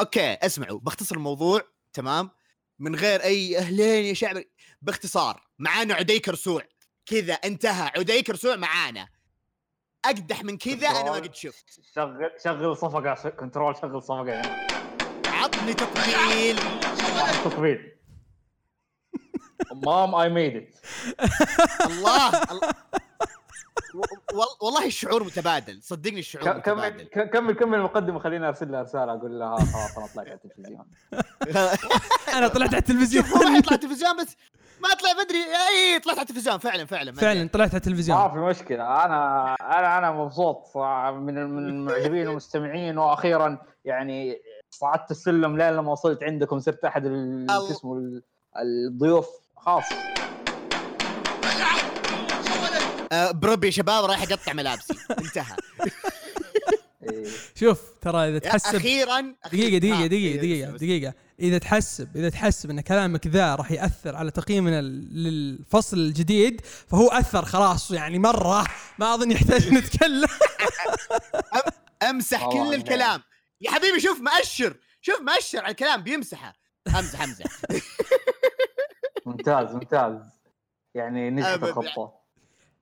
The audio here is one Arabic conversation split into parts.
okay اسمعوا بختصر الموضوع تمام؟ من غير أي أهلين يا شعب باختصار معانا عدي كرسوع. كذا انتهى عدي كرسوع معانا. أقدح من كذا أنا ما قد شفت. شغل شغل صفقة control شغل صفقة. عطني تطبيل تطبيل Mom I made it الله. والله الشعور متبادل صدقني الشعور متبادل. كمل كمل المقدمة خليني أرسل لها رسالة أقول لها خلاص أنا طلعت على التلفزيون. أنا طلعت على التلفزيون. هو راح يطلع التلفزيون بس ما طلع بدري إي طلعت على التلفزيون فعلا فعلا ما فعلا طلعت على ما التلفزيون في مشكلة أنا أنا أنا مبسوط من من المعجبين والمستمعين وأخيرا يعني صعدت السلم لين لما وصلت عندكم صرت أحد. شو اسمه ال- الضيوف. خاص آه بربي يا شباب رايح اقطع ملابسي. انتهى. إيه. شوف ترى إذا تحسب أخيرا دقيقة دقيقة آه، دقيقة إيه، بس. دقيقة. إذا تحسب إذا تحسب أن كلامك ذا راح يأثر على تقييمنا للفصل الجديد فهو أثر خلاص يعني مرة ما أظن يحتاج نتكلم. أمسح كل الكلام. يا حبيبي شوف مؤشر شوف مؤشر على الكلام بيمسحه. امزح امزح ممتاز ممتاز. يعني نجحت. الخطه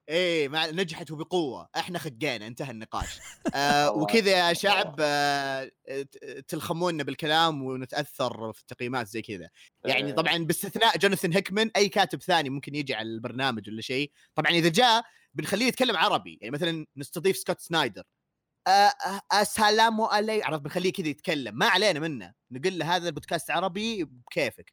إيه مع نجحت وبقوة. إحنا خقينا انتهى النقاش. آه وكذا يا. شعب آه تلخمونا بالكلام ونتأثر في التقييمات زي كذا. يعني إيه. طبعا باستثناء جوناثان هيكمان أي كاتب ثاني ممكن يجي على البرنامج ولا شيء. طبعا إذا جاء بنخليه يتكلم عربي. يعني مثلا نستضيف سكوت سنايدر. آه آه السلام علي عرفت؟ بنخليه كذا يتكلم. ما علينا منه. نقول له هذا البودكاست عربي بكيفك.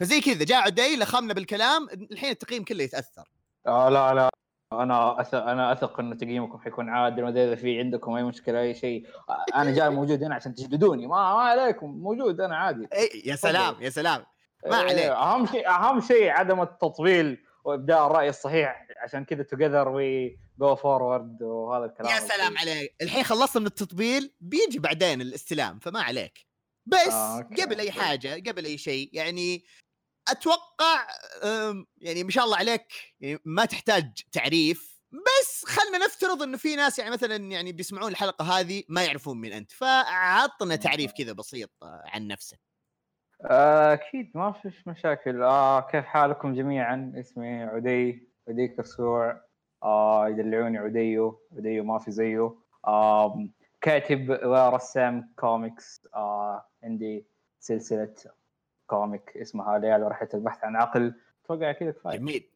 فزي كذا جاء عدي لخمنا بالكلام. الحين التقييم كله يتأثر. آه لا لا. أنا أثق أنا أثق ان تقييمكم حيكون عادل ما إذا في عندكم أي مشكلة أي شيء. أنا جاي موجود هنا عشان تجلدوني ما, ما عليكم موجود أنا عادي. إيه يا سلام يا سلام. ما إيه، عليك. أهم شيء أهم شيء عدم التطويل وإبداء الرأي الصحيح. عشان كذا together we go forward وهذا الكلام. يا سلام عليك. الحين خلصنا من التطبيل بيجي بعدين الاستلام فما عليك. بس آه، أوكي، قبل أي. حاجة قبل أي شيء يعني أتوقع يعني ما شاء الله عليك يعني ما تحتاج تعريف بس خلنا نفترض إنه في ناس يعني مثلا يعني بيسمعون الحلقة هذه ما يعرفون مين أنت فعطنا تعريف كذا بسيط آه، عن نفسك. آه، أكيد ما فيش مشاكل. آه كيف حالكم جميعا؟ اسمي عدي عدي كرسوع آه يدلعوني عديو عديو ما في زيه آه كاتب ورسام كوميكس آه عندي سلسلة comic اسمها ليالي ورحله البحث عن عقل أتوقع كذا كفاية. جميل.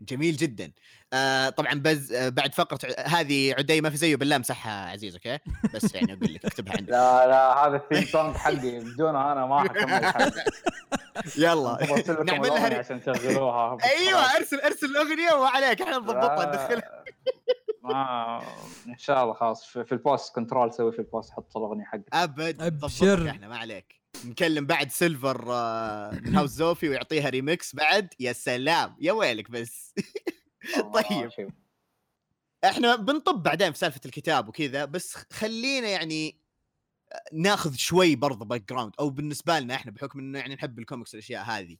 جميل جدا. آه طبعا بز آه بعد فقرة هذه عدي ما في زيه بالله امسحها عزيز okay بس يعني أقول لك اكتبها عندك. لا لا هذا ال theme song حقي. بدونها أنا ما حكمل يلا. برسل لكم نعمل لها الأغنية ري- عشان تشغلوها. أيوه أرسل أرسل الأغنية وعليك إحنا نضبطها ندخلها. ما إن شاء الله خلاص. في, ال post control سوي في ال post حط الأغنية حقك. أبد. نضبطك إحنا ما عليك. نكلم بعد سيلفر آه، من هاوس زوفي ويعطيها ريمكس بعد يا سلام يا ويلك بس طيب. آه،. إحنا بنطب بعدين في سالفة الكتاب وكذا بس خلينا يعني ناخذ شوي برضه background أو بالنسبة لنا إحنا بحكم إنه يعني نحب الكوميكس والأشياء هذه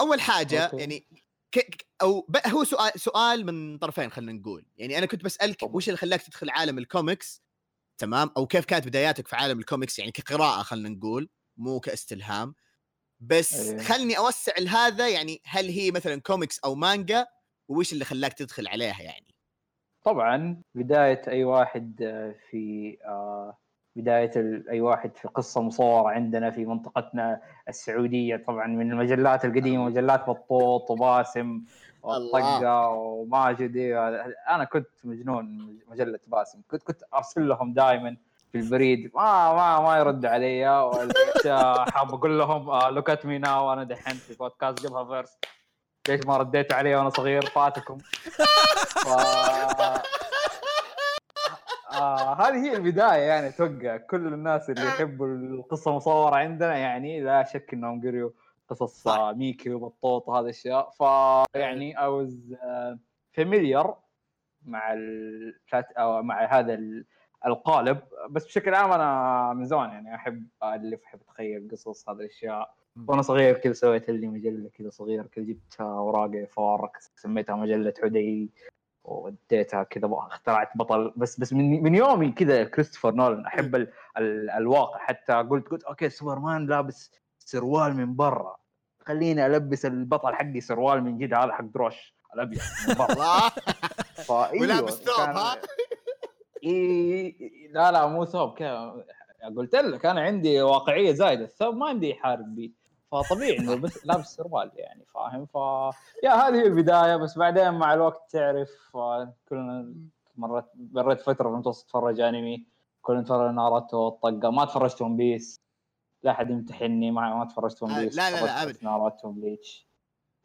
أول حاجة okay. يعني ك... ك- أو ب... هو سؤال سؤال من طرفين خلينا نقول يعني أنا كنت بسألك. وش اللي خلاك تدخل عالم الكوميكس تمام؟ أو كيف كانت بداياتك في عالم الكوميكس؟ يعني كقراءة خلينا نقول مو كاستلهام. بس أيه. خلني أوسع لهذا يعني هل هي مثلا كوميكس أو مانجا؟ وش اللي خلاك تدخل عليها يعني؟ طبعا بداية أي واحد في آه، بداية أي واحد في قصة مصورة عندنا في منطقتنا السعودية طبعا من المجلات القديمة مجلات بطوط وباسم. والطقة وماجد أنا كنت مجنون مجلة باسم. كنت كنت أرسل لهم دائما في البريد. ما ما ما يرد علي حاب أقول لهم look at me now أنا دحين في بودكاست جبهه first ليش ما رديتوا علي وأنا صغير؟ فاتكم. ف... آه هذه هي البداية يعني أتوقع كل الناس اللي يحبوا القصة المصورة عندنا. يعني لا شك إنهم قريوا قصص ميكي وبطوط وهذه الأشياء. فيعني was uh, familiar مع أو مع هذا ال- القالب. بس بشكل عام أنا من زمان يعني أحب الف أحب أتخيل قصص هذه الأشياء. وأنا صغير كذا سويت لي مجلة كذا صغيرة كذا جبت اوراق فار سميتها مجلة عدي وديتها كذا اخترعت بطل. بس بس من من يومي كذا كريستوفر نولان. أحب ال ال الواقع. حتى قلت قلت okay سوبرمان لابس سروال من برا. خليني ألبس البطل حقي سروال من جد هذا حق دروش الأبيض من برا. فأيوه، ولابس ثوب ها؟ إيه لا لا مو ثوب كذا. قلت لك أنا عندي واقعية زايدة الثوب ما يمدي يحارب بي. فطبيعي إنه بس لابس سروال يعني فاهم؟ ف yeah هذه هي البداية بس بعدين مع الوقت تعرف كلنا مرت مريت فترة في المتوسط اتفرج أنمي كلنا نتفرج ناروتو الطقه ما تفرجت ون بيس. لا أحد يمتحني ما ما تفرجت ون آه، بيس لا، لا، لا، أبد. بس ناروتو بليتش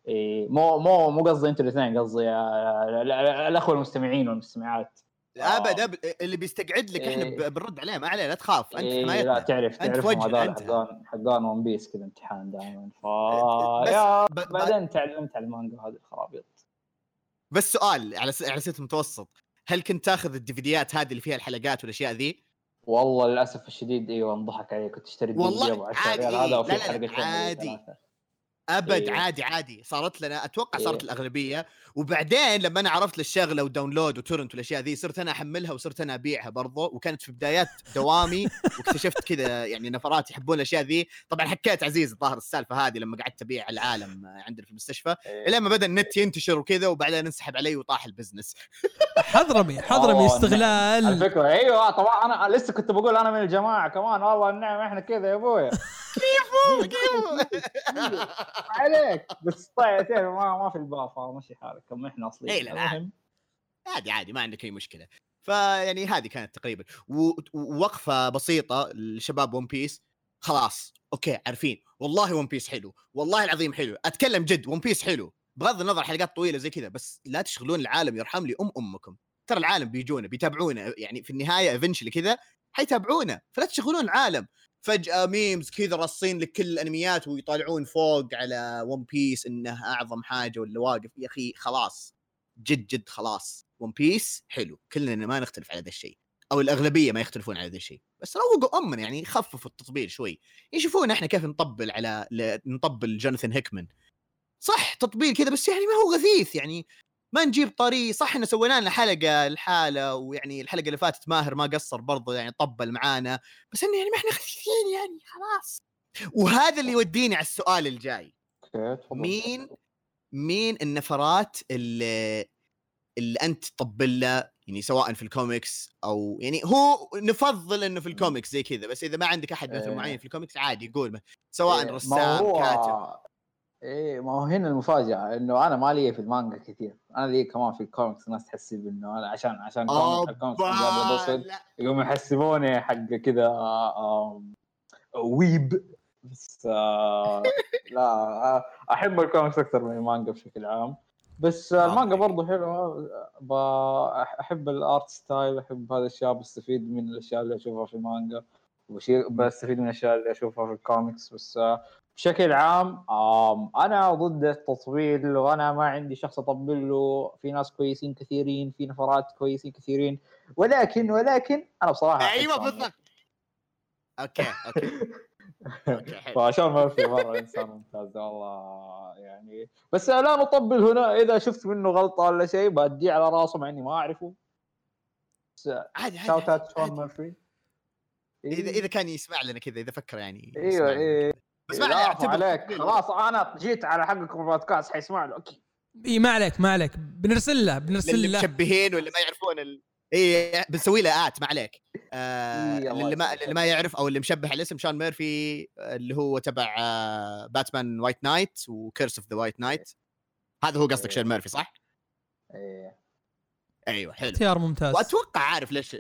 إيه مو مو مو قصدي أنتوا الاثنين قصدي آه، ال- ال- الأخوة المستمعين والمستمعات. أبد أبد. اللي بيستقعد لك إحنا إيه. بنرد عليه ما عليه لا تخاف. أنت إيه لا حمايتنا تعرف أنت تعرف هذول أنت. حقان ون بيس كذا امتحان دائما. ف yeah بعدين تعلمت على المانجا هذه الخرابيط. بس سؤال على س... على سيرة المتوسط. هل كنت تاخذ الديفيديات هذه اللي فيها الحلقات والأشياء ذي؟ والله للأسف الشديد إيوه أنضحك علي كنت أشتري والله في ابو 10 عادي، ريال. هذا وفي عادي. أبد إيه. عادي عادي. صارت لنا أتوقع صارت إيه. الأغلبية. وبعدين لما أنا عرفت الشغله وداونلود وتورنت والأشياء ذي صرت أنا أحملها وصرت أنا أبيعها برضو. وكانت في بدايات دوامي واكتشفت كذا يعني نفرات يحبون الأشياء ذي. طبعا حكيت عزيز الظاهر السالفة هذه لما قعدت أبيع العالم عندنا في المستشفى. إيه. إلين ما بدأ النت ينتشر وكذا وبعدين انسحب علي وطاح ال business. حضرمي حضرمي استغلال. الفكرة أيوه طبعا أنا لسه كنت بقول أنا من الجماعة كمان. والله النعم إحنا كذا يا أبويا. عليك. بس طيب ما ما في البال فمشي حالك. كم إحنا اصلي إيه، لا، لا. عادي عادي ما عندك أي مشكلة. فيعني هذه كانت تقريبا. ووقفة بسيطة لشباب ون بيس خلاص okay عارفين. والله ون بيس حلو. والله العظيم حلو. أتكلم جد ون بيس حلو. بغض النظر حلقات طويلة زي كذا بس لا تشغلون العالم يرحم لي أم أمكم. ترى العالم بيجونا بيتابعونا يعني في النهاية eventually كذا حيتابعونا فلا تشغلون العالم. فجأة memes كذا رصين لك كل الأنميات ويطالعون فوق على ون بيس إنه أعظم حاجة ولا واقف. يا أخي خلاص. جد جد خلاص. ون بيس حلو. كلنا ما نختلف على ذا الشيء. أو الأغلبية ما يختلفون على ذا الشيء. بس روقوا امنا يعني خففوا التطبيل شوي. يشوفون إحنا كيف نطبل على. نطبل جوناثان هيكمان صح تطبيل كذا بس يعني ما هو غثيث يعني. ما نجيب طري صح إحنا سوينا لنا حلقة الحاله ويعني الحلقة اللي فاتت ماهر ما قصر برضه يعني طبل معانا. بس إنه يعني ما إحنا خفيفين يعني خلاص. وهذا اللي يوديني على السؤال الجاي. مين مين النفرات اللي اللي أنت تطبل له يعني سواء في الكوميكس أو يعني هو نفضل إنه في الكوميكس زي كذا بس إذا ما عندك أحد مثل. معين في الكوميكس عادي قول سواء إيه، رسام كاتب. إيه ما هو هنا المفاجأة إنه أنا ما لي في المانجا كثير. أنا لي كمان في الكوميكس الناس تحسب إنه أنا عشان عشان comics ال comics. يقوموا يحسبوني حق كذا آم، weeb. بس آه، لا آه، أحب الكوميكس أكثر من المانجا بشكل عام. بس آه، آه. المانجا برضه حلوة. أحب ال art style أحب هذا الأشياء بستفيد من الأشياء اللي أشوفها في المانجا. بستفيد من الأشياء اللي أشوفها في الكوميكس. بس آه، بشكل عام أنا ضد التطبيل وأنا ما عندي شخص أطبل له. في ناس كويسين كثيرين في نفرات كويسين كثيرين. ولكن ولكن أنا بصراحة أيوه بالضبط. okay okay. فشون ميرفي مرة إنسان ممتاز والله يعني. بس لا نطبل هنا. إذا شفت منه غلطة ولا شيء بديه على راسه مع إني ما أعرفه. عادي عادي, شون عادي. ميرفي. إذا إذا كان يسمع لنا كذا إذا فكر يعني إيوه كذا. بس ما عليك. خلاص أنا جيت على حقكم البودكاست حيسمع له أكيد إي ما عليك ما عليك. بنرسل له بنرسل له. مشبهين واللي ما يعرفون ال... إي بنسوي له at ما عليك. آه اللي ما. اللي ما يعرف أو اللي مشبه على الاسم شون ميرفي اللي هو تبع آه باتمان White Knight و Curse of the White Knight. هذا هو قصدك. شون ميرفي صح؟ إيه أيوه حلو. اختيار ممتاز. وأتوقع عارف ليش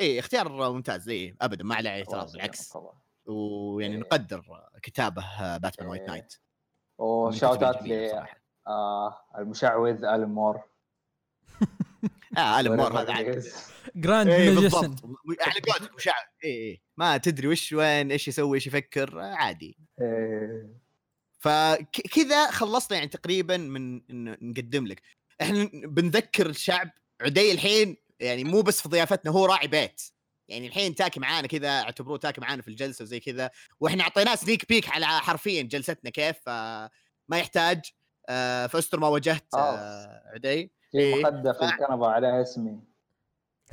إي اختيار ممتاز إي ابدا ما عليه اعتراض بالعكس. خلاص. ويعني. نقدر كتابه باتمان White. Knight و shout out ل. آه، المشعوذ الن مور. آه ألن مور هذا عاد. grand بالضبط. على قولتك مشاعر اي اي ما تدري وش وين إيش يسوي إيش يفكر آه، عادي. إيه. فكذا خلصنا يعني تقريبا من انه نقدم لك. إحنا بنذكر الشعب عدي الحين يعني مو بس في ضيافتنا هو راعي بيت. يعني الحين تاكي معانا كذا اعتبروه تاكي معانا في الجلسة وزي كذا. وإحنا اعطيناه سنيك بيك على حرفيا جلستنا كيف فما يحتاج. آه، فاستر ما واجهت آه، عدي. إيه. مخده في الكنبه عليها اسمي.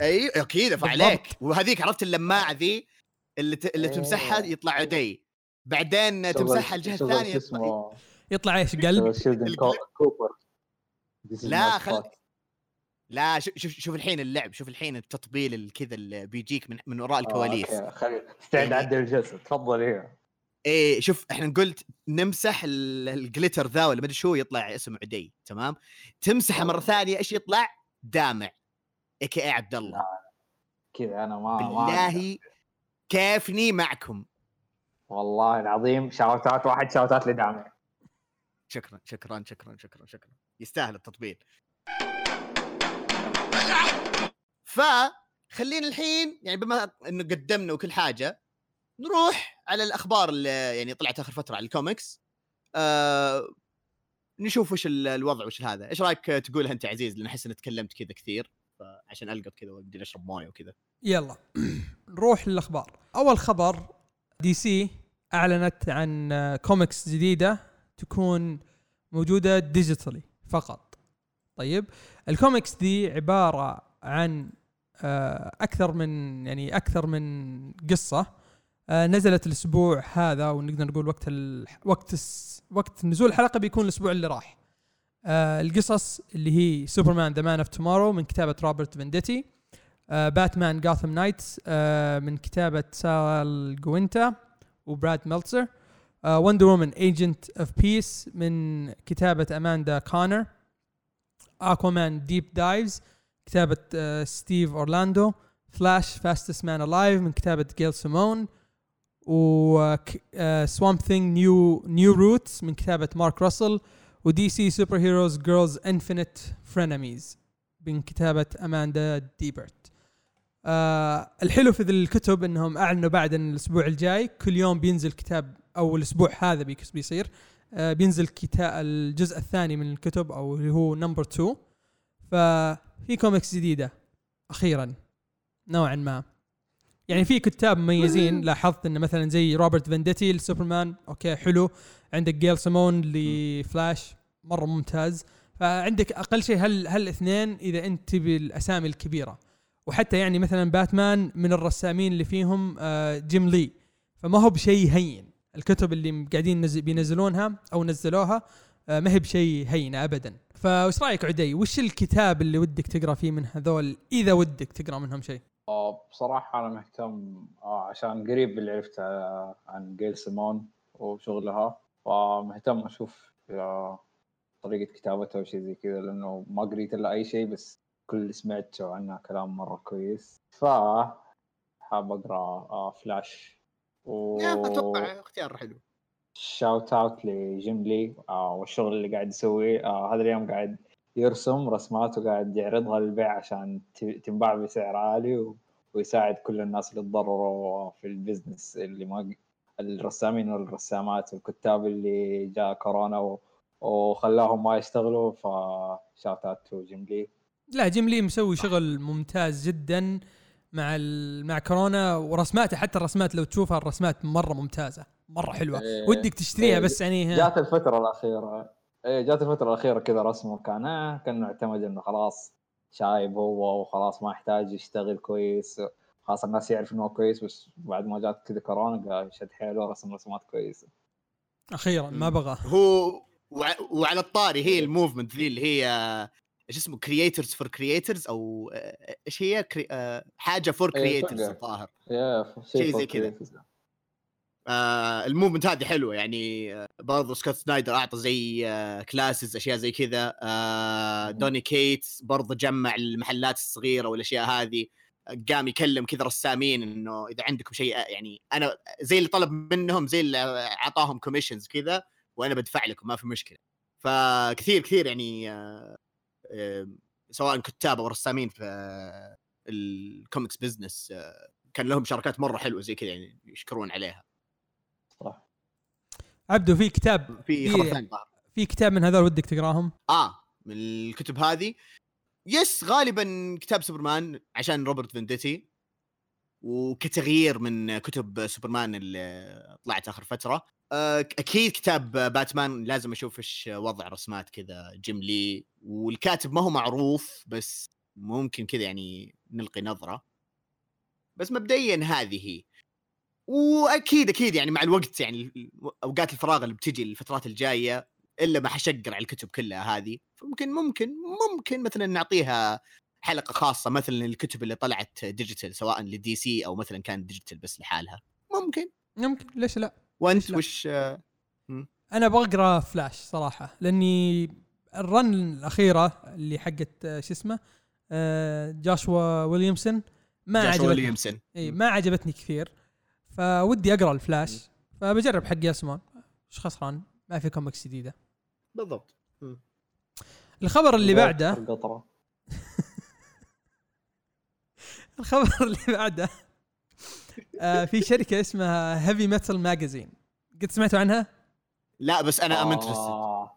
أي أكيد فعليك وهذيك عرفت اللماعة ذي اللي ت... اللي إيه. تمسحها يطلع عدي. بعدين تمسحها الجهة الثانية اسمه؟ يطلع إيش؟ قلب. كوبر. لا، خل-. لا شوف شوف الحين اللعب شوف الحين التطبيل ال- كذا اللي بيجيك من من وراء الكواليس. آه، خلي استعد يعني- عدل الجلسة. تفضل هي إيه شوف إحنا قلت نمسح ال- الجليتر ذا ولا مدري شو يطلع اسم عدي تمام؟ تمسحه مرة ثانية إيش يطلع؟ دامع اي كي عبد الله. كذا أنا ما ما بالله كيفني معكم. والله العظيم شاوتات واحد شاوتات لدامع. شكرا شكرا شكرا شكرا شكرا. يستاهل التطبيل. فخلينا الحين يعني بما إنه قدمنا وكل حاجة نروح على الأخبار اللي يعني طلعت آخر فترة على الكوميكس. آه نشوف وش ال- الوضع وش هذا. إيش رأيك تقولها أنت عزيز؟ لأن أحس إني تكلمت كذا كثير عشان ألقط كذا وابدي أشرب موية وكذا. يلا. نروح للأخبار. أول خبر دي سي أعلنت عن آه، كوميكس جديدة تكون موجودة digitally فقط. طيب الكوميكس دي عبارة عن آه، أكثر من يعني أكثر من قصة. آه، نزلت الأسبوع هذا ونقدر نقول وقت ال... وقت الس... وقت نزول الحلقة بيكون الأسبوع اللي راح. آه، القصص اللي هي سوبرمان the Man of Tomorrow من كتابة روبرت فينديتي آه، باتمان Gotham Nights من كتابة سال جوينتا وبراد ميلتزر Wonder Woman Agent of Peace من كتابة اماندا كونر Aquaman Deep Dives كتابة آه، ستيف أورلاندو Flash Fastest Man Alive من كتابة جيل سيمون و Swamp Thing New New Roots من كتابة مارك راسل و DC Super Heroes Girls Infinite Frenemies من كتابة أماندا ديبرت. آه الحلو في ذي الكتب إنهم أعلنوا بعد إن الأسبوع الجاي كل يوم بينزل كتاب أو الأسبوع هذا بيصير بينزل كتاب الجزء الثاني من الكتب أو اللي هو number 2 ففي كوميكس جديدة أخيرا نوعا ما. يعني في كتاب مميزين لاحظت إنه مثلا زي روبرت فينديتي لسوبرمان okay حلو. عندك جيل سيمون لفلاش مرة ممتاز. فعندك أقل شيء هل هالاثنين إذا أنت تبي الأسامي الكبيرة. وحتى يعني مثلا باتمان من الرسامين اللي فيهم آه، جيم لي فما هو بشيء هين. الكتب اللي قاعدين نزل بينزلونها أو نزلوها آه، ما هي بشيء هينة ابدا. فايش رأيك عدي؟ وش الكتاب اللي ودك تقرأ فيه من هذول إذا ودك تقرأ منهم شيء؟ آه، بصراحة أنا مهتم آه، عشان قريب اللي عرفت آه، عن جيل سيمون وشغلها. فمهتم أشوف طريقة كتابتها وشي زي كذا لأنه ما قريت إلا أي شيء بس كل اللي سمعته عنها كلام مرة كويس. ف حاب أقرأ فلاش. و أتوقع اختيار حلو. shout out لجيم لي آه والشغل اللي قاعد يسويه. آه هذا اليوم قاعد يرسم رسمات وقاعد يعرضها للبيع عشان تنباع بسعر عالي و... ويساعد كل الناس اللي تضرروا في ال business اللي ما الرسامين والرسامات والكتاب اللي جاء كورونا و... وخلاهم ما يشتغلوا. ف shout out to جيم لي. لا جيم لي مسوي شغل ممتاز جدا. مع. مع كورونا ورسماته حتى الرسمات لو تشوفها الرسمات مرة ممتازة مرة حلوة إيه. ودك تشتريها إيه. بس يعني. جات الفترة الأخيرة إيه جات الفترة الأخيرة كذا رسمه كان آه كان معتمد إنه خلاص شايب هو وخلاص ما يحتاج يشتغل كويس خلاص الناس يعرف إنه هو كويس بس بعد ما جات كذا كورونا قال شد حيله رسم رسمات كويسة أخيرا ما بغى هو وع- وعلى الطاري هي ال movement ذي اللي هي إيش اسمه creators for creators أو آه، إيش هي crea... آه، حاجة فور إيه، creators تلقى. الظاهر شيء زي كذا. آه ال movement هذه حلوة يعني آه، برضو سكوت سنايدر أعطى زي آه classes أشياء زي كذا آه. دوني كيتس برضو جمع المحلات الصغيرة والأشياء هذه قام يكلم كذا رسامين إنه إذا عندكم شيء يعني أنا زي اللي طلب منهم زي اللي أعطاهم commissions كذا وأنا بدفع لكم ما في مشكلة فكثير كثير يعني آه سواء كتاب أو رسامين في آه، ال comics business آه كان لهم شركات مرة حلوة زي كذا يعني يشكرون عليها. صح. عبدو في كتاب في في- خبر ثاني ظهر في كتاب من هذول ودك تقراهم؟ آه من الكتب هذه. yes غالبا كتاب سوبرمان عشان روبرت فينديتي وكتغيير من كتب سوبرمان اللي طلعت آخر فترة. آه، أكيد كتاب باتمان لازم أشوف إيش وضع رسمات كذا جيم لي. والكاتب ما هو معروف بس ممكن كذا يعني نلقي نظرة. بس مبدئيا هذه هي. وأكيد أكيد يعني مع الوقت يعني أوقات الفراغ اللي بتجي الفترات الجاية إلا ما حشقر على الكتب كلها هذه فممكن ممكن ممكن مثلا نعطيها حلقة خاصة مثلا الكتب اللي طلعت digital سواء لدي سي أو مثلا كان digital بس لحالها. ممكن. ممكن. ليش لا؟ وأنت لا. وش أنا أبغى اقرا فلاش صراحة لأني ال run الأخيرة اللي حقت آه، شو اسمه آه، جاشوا ويليامسون ما جاشوا عجبتني. ويليامسون. إي ما عجبتني كثير. فودي أقرأ الفلاش فبجرب حق ياسمان. إيش خسران؟ ما في كوميكس جديدة. بالضبط. الخبر اللي بعده الخبر اللي بعده. آه في شركة اسمها Heavy Metal Magazine قد سمعتوا عنها؟ لا بس أنا I'm interested آه.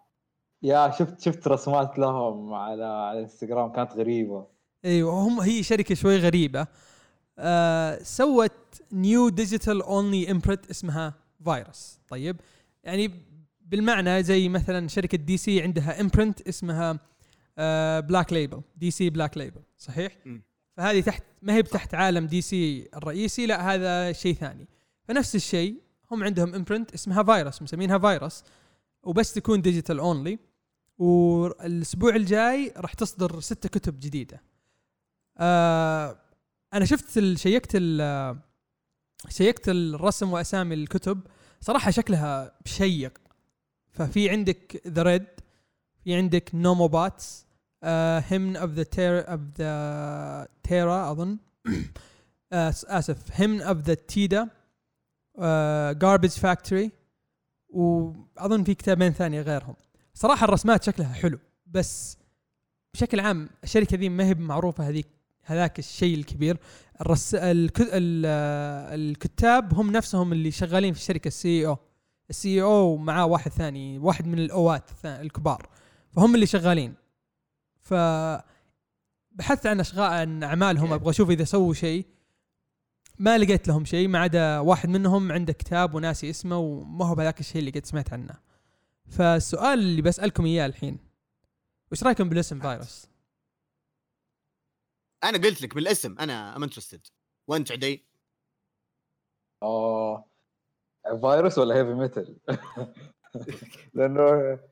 يا شفت شفت رسمات لهم على على الانستغرام كانت غريبة. أيوه هم هي شركة شوي غريبة. آه سوت new digital only imprint اسمها فيروس طيب يعني بالمعنى زي مثلا شركة دي سي عندها imprint اسمها آه Black Label DC Black Label صحيح؟ مم. فهذه تحت ما هي تحت عالم دي سي الرئيسي لا هذا شيء ثاني. فنفس الشيء هم عندهم imprint اسمها فيروس مسمينها فيروس وبس تكون digital only والأسبوع الجاي راح تصدر ستة كتب جديدة. آه أنا شفت شيكت شيكت الرسم وأسامي الكتب. صراحة شكلها شيق. ففي عندك The Red في عندك نوموباتس Hymn of the Tear of the Tera أظن. آه، آسف. Hymn of the Teada Garbage Factory وأظن في كتابين ثانية غيرهم. صراحة الرسمات شكلها حلو. بس بشكل عام الشركة ذي ما هي معروفة هذيك هذاك الشيء الكبير. الرس... الك... ال... الكتاب هم نفسهم اللي شغالين في الشركة السي أو. السي أو معاه واحد ثاني واحد من الأوات الكبار. فهم اللي شغالين. ف بحثت عن اشغال عن أعمالهم أبغى أشوف إذا سووا شيء. ما لقيت لهم شيء ما عدا واحد منهم عنده كتاب وناسي اسمه وما هو بهذاك الشيء اللي قد سمعت عنه. فالسؤال اللي بسألكم إياه الحين وش رأيكم بالاسم فيروس؟ أنا قلت لك بالاسم أنا I'm interested وأنت عدي؟ آه فيروس ولا Heavy Metal؟ لأنه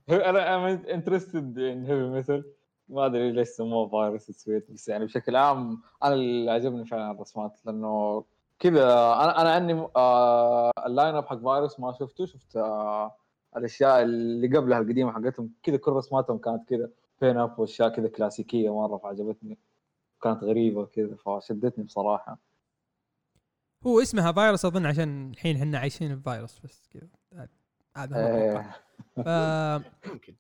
أنا I'm interested in Heavy Metal ما أدري ليش سموه فيروس سويت بس يعني بشكل عام أنا اللي عجبني فعلا الرسمات لأنه كذا أنا أنا عندي آه ال lineup حق فيروس ما شفته شفت آه الأشياء اللي قبلها القديمة حقتهم كذا كل رسماتهم كانت كذا بين اب وأشياء كذا كلاسيكية مرة فعجبتني كانت غريبة كذا فشدتني بصراحة هو اسمها فيروس أظن عشان الحين إحنا عايشين بفيروس بس كذا هذا هو. إيه. ف ممكن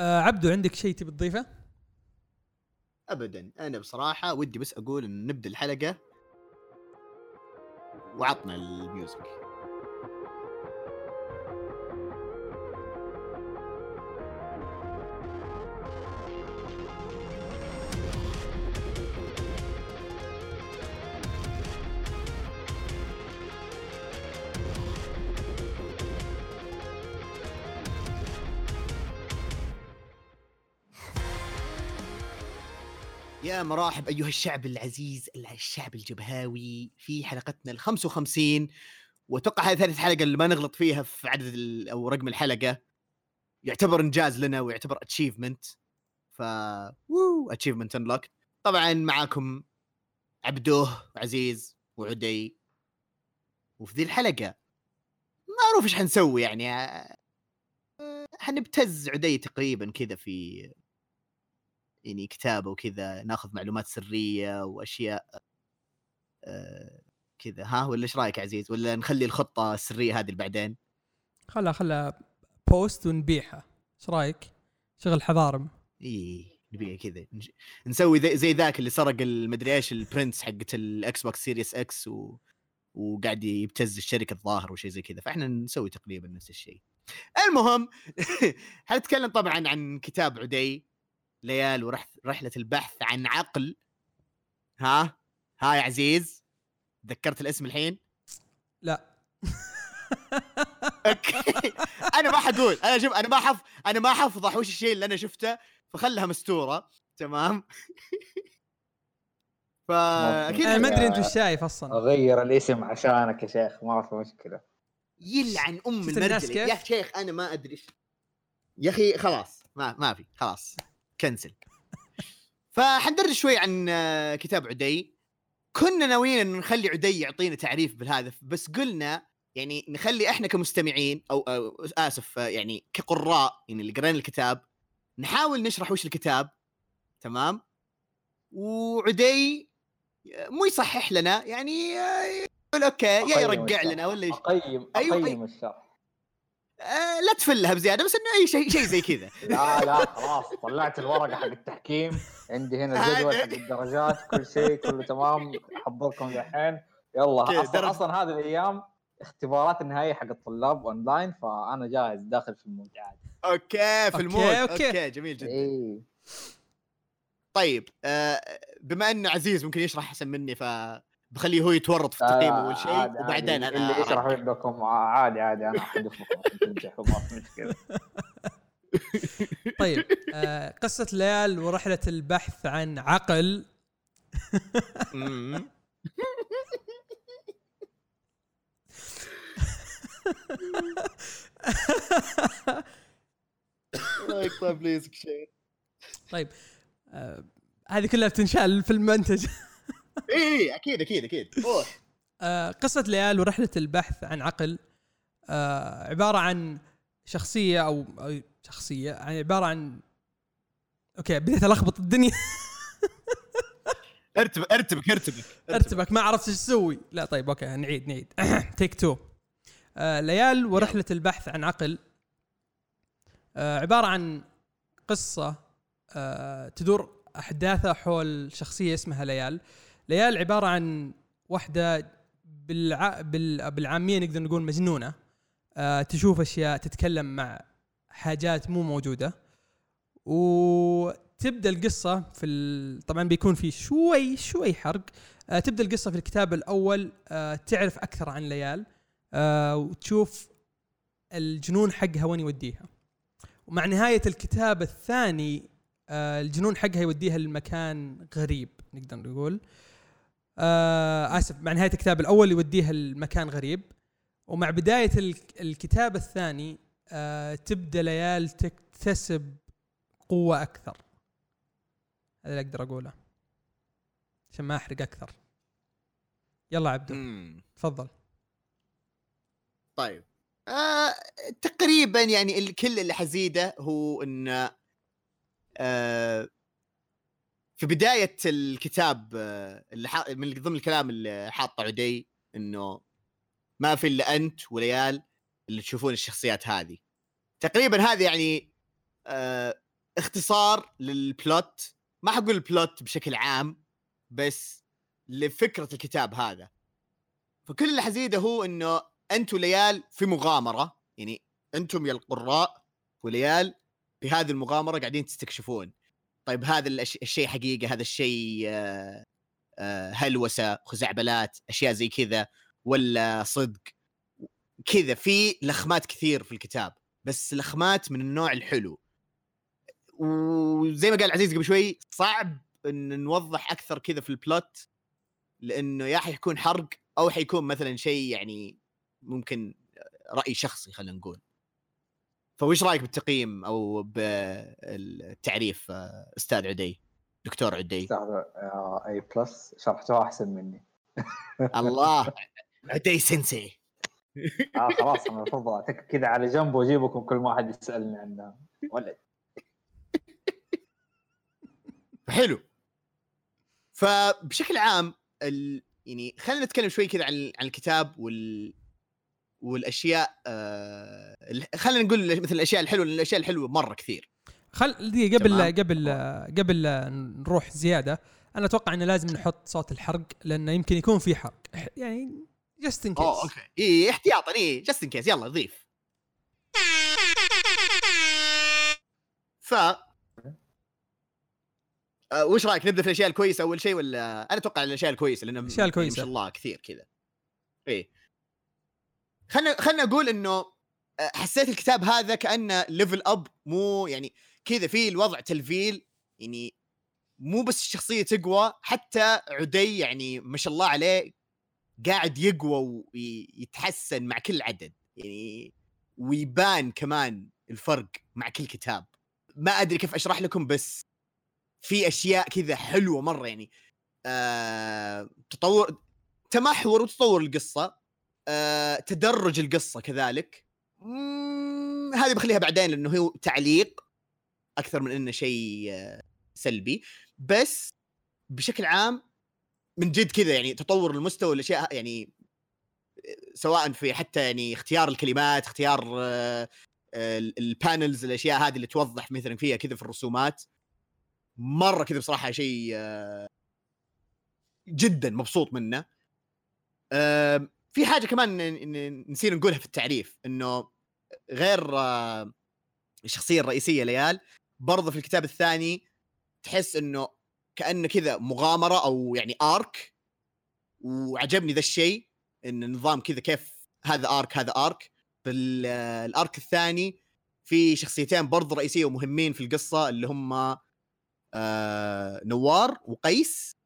آه، عبدو عندك شيء تبي تضيفه؟ ابدا أنا بصراحة ودي بس أقول إن نبدأ الحلقة وعطنا الميوزك يا مرحب أيها الشعب العزيز الشعب الجبهاوي في حلقتنا ال 55 وأتوقع هذه ثالث حلقة اللي ما نغلط فيها في عدد أو رقم الحلقة. يعتبر إنجاز لنا ويعتبر achievement ف وو achievement unlock طبعا معاكم عبدوه وعزيز وعدي. وفي ذي الحلقة معروف إيش حنسوي يعني آه، حنبتز عدي تقريبا كذا في يعني كتابه وكذا ناخذ معلومات سرية وأشياء آه، كذا. ها ولا إيش رأيك عزيز؟ ولا نخلي الخطة السرية هذه بعدين خلها خلها post ونبيعها إيش رأيك؟ شغل حضارم. إي نبيها كذا. نسوي زي ذاك اللي سرق المدري إيش البرنس حقت ال Xbox Series X و... وقاعد يبتز الشركة الظاهر وشيء زي كذا. فإحنا نسوي تقريبا نفس الشيء. المهم حنتكلم طبعا عن كتاب عدي. ليال ورحله البحث عن عقل. ها؟ ها يا عزيز؟ تذكرت الاسم الحين؟ لا. أوكي. أنا ما حقول. أنا شوف أنا ما حف أنا ما حفضح وش الشيء اللي أنا شفته؟ فخلها مستورة. تمام؟ فاكيد أنا ما أدري انت وش شايف أصلا. أغير الاسم عشانك يا شيخ ما في مشكلة. يلعن أم المرجله كيف؟ يا شيخ أنا ما أدري يا أخي خلاص. ما ما في. خلاص. كنسل. فحندرج شوي عن آه، كتاب عدي. كنا ناويين انه نخلي عدي يعطينا تعريف بالهذا بس قلنا يعني نخلي إحنا كمستمعين أو, أو آسف آه، يعني كقراء يعني اللي قرينا الكتاب نحاول نشرح وش الكتاب تمام؟ وعدي آه، مو يصحح لنا يعني آه، يقول okay يا يرجع. لنا ولا يش... أقيم أيوة، أقيم الشرح. آه لا تفلها بزيادة بس إنه أي شيء شيء زي كذا. لا لا خلاص طلعت الورقة حق التحكيم. عندي هنا الجدول حق الدرجات كل شيء كله تمام أحضركم الحين يلا أصلا. أصلا هذه الأيام اختبارات النهائيه حق الطلاب اونلاين فأنا جاهز داخل في ال mood. عادي okay في ال mood. okay, okay. okay جميل جدا. اي طيب آه بما إنه عزيز ممكن يشرح أحسن مني فبخليه هو يتورط في التقييم أول شيء وبعدين. أنا اللي يشرح. لكم عادي عادي أنا احذف لكم عشان تنجحوا ما في مشكلة طيب آه قصة ليال ورحلة البحث عن عقل. الله يقطع إبليسك شيء طيب آه هذه كلها بتنشال في المونتاج اي أكيد أكيد أكيد. روح آه، قصة ليال ورحلة البحث عن عقل آه، عبارة عن شخصية أو أو شخصية يعني عبارة عن okay بديت ألخبط الدنيا. ارتبك ارتبك ارتبك. ارتبك ما عرفت إيش أسوي لا طيب okay نعيد نعيد. take two آه ليال ورحلة البحث عن عقل. آه عبارة عن قصة آه تدور أحداثها حول شخصية اسمها ليال. ليال عبارة عن واحدة بالع... بال... بالعاميه نقدر نقول مجنونة. آه تشوف أشياء تتكلم مع حاجات مو موجودة. وتبدأ القصة في ال... طبعا بيكون في شوي شوي حرق. آه تبدأ القصة في الكتاب الأول. آه تعرف أكثر عن ليال آه وتشوف الجنون حقها وين يوديها. ومع نهاية الكتاب الثاني آه الجنون حقها يوديها لمكان غريب نقدر نقول. آه آسف مع نهاية الكتاب الأول يوديها لمكان غريب. ومع بداية الك- الكتاب الثاني آه تبدأ ليال تكتسب قوة أكثر. هذا اللي أقدر أقوله عشان ما أحرق أكثر. يلا عبدو. تفضل. طيب. آه تقريبا يعني الكل اللي حزيده هو إن آه في بداية الكتاب آه اللي. من ضمن الكلام اللي حاطه عدي إنه ما في إلا أنت وليال اللي تشوفون الشخصيات هذه. تقريبا هذه يعني آه اختصار للبلوت ما حقول البلوت بشكل عام بس لفكرة الكتاب هذا. فكل اللي حزيده هو إنه أنت وليال في مغامرة. يعني أنتم يا القراء وليال في هذه المغامرة قاعدين تستكشفون. طيب هذا الشيء حقيقه هذا الشيء آه، آه، هلوسة خزعبلات أشياء زي كذا ولا صدق؟ كذا في لخمات كثير في الكتاب بس لخمات من النوع الحلو. وزي ما قال عزيز قبل شوي صعب إن نوضح أكثر كذا في البلوت لأنه يا حيكون حرق أو حيكون مثلا شيء يعني ممكن رأي شخصي خلينا نقول. فوش رايك بالتقييم أو بالتعريف آه، أستاذ عدي دكتور عدي؟ أستاذ اي بلس شرحتوها أحسن مني. الله عدي سensei آه خلاص أنا المفروض كذا على جنب وأجيبكم كل ما حد يسألني عنها ولد. حلو. فبشكل عام ال... يعني خلينا نتكلم شوي كذا عن عن الكتاب وال والأشياء آه... خلينا نقول مثل الأشياء الحلوة لأن الأشياء الحلوة مرة كثير. خل دي قبل تمام. قبل قبل نروح زيادة أنا أتوقع إنه لازم نحط صوت الحرق لأنه يمكن يكون في حرق. يعني just in أوه case okay. اي احتياطا. اي just in case يلا ضيف. ف آه وش رأيك نبدأ في الأشياء الكويسة أول شيء ولا؟ أنا أتوقع الأشياء الكويسة لأنه الأشياء يعني ما الكويسة. شاء الله كثير كذا. إيه. خلنا خلنا أقول إنه آه، حسيت الكتاب هذا كأنه level up مو يعني كذا في الوضع تلفيل يعني مو بس الشخصية تقوى حتى عدي يعني ما شاء الله عليه قاعد يقوى ويتحسن مع كل عدد يعني ويبان كمان الفرق مع كل كتاب. ما أدري كيف أشرح لكم بس في أشياء كذا حلوة مرة يعني. آه تطور تمحور وتطور القصة. تدرج القصة كذلك. هذه بخليها بعدين لأنه هو تعليق أكثر من إنه شيء آه سلبي. بس بشكل عام من جد كذا يعني تطور المستوى الاشياء يعني سواء في حتى يعني اختيار الكلمات اختيار آه، آه، البانلز الأشياء هذه اللي توضح مثلا فيها كذا في الرسومات. مرة كذا بصراحة شيء آه، جدا مبسوط منه. في حاجة كمان نسينا نقولها في التعريف إنه غير الشخصية الرئيسية ليال برضه في الكتاب الثاني تحس إنه كانه كذا مغامرة أو يعني ارك وعجبني ذا الشيء إن النظام كذا كيف هذا ارك هذا ارك بالارك الثاني في شخصيتين برضه رئيسية ومهمين في القصة اللي هم آه نوار وقيس.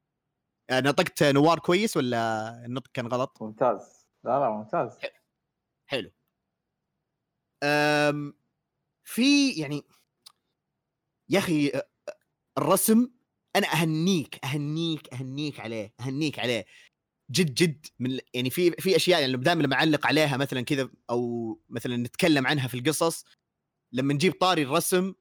نطقت نوار كويس ولا النطق كان غلط؟ ممتاز. لا لا ممتاز. حلو. أم في يعني يا أخي الرسم أنا أهنيك أهنيك أهنيك عليه أهنيك عليه. جد جد من يعني في في أشياء يعني دائما لما اعلق عليها مثلا كذا أو مثلا نتكلم عنها في القصص لما نجيب طاري الرسم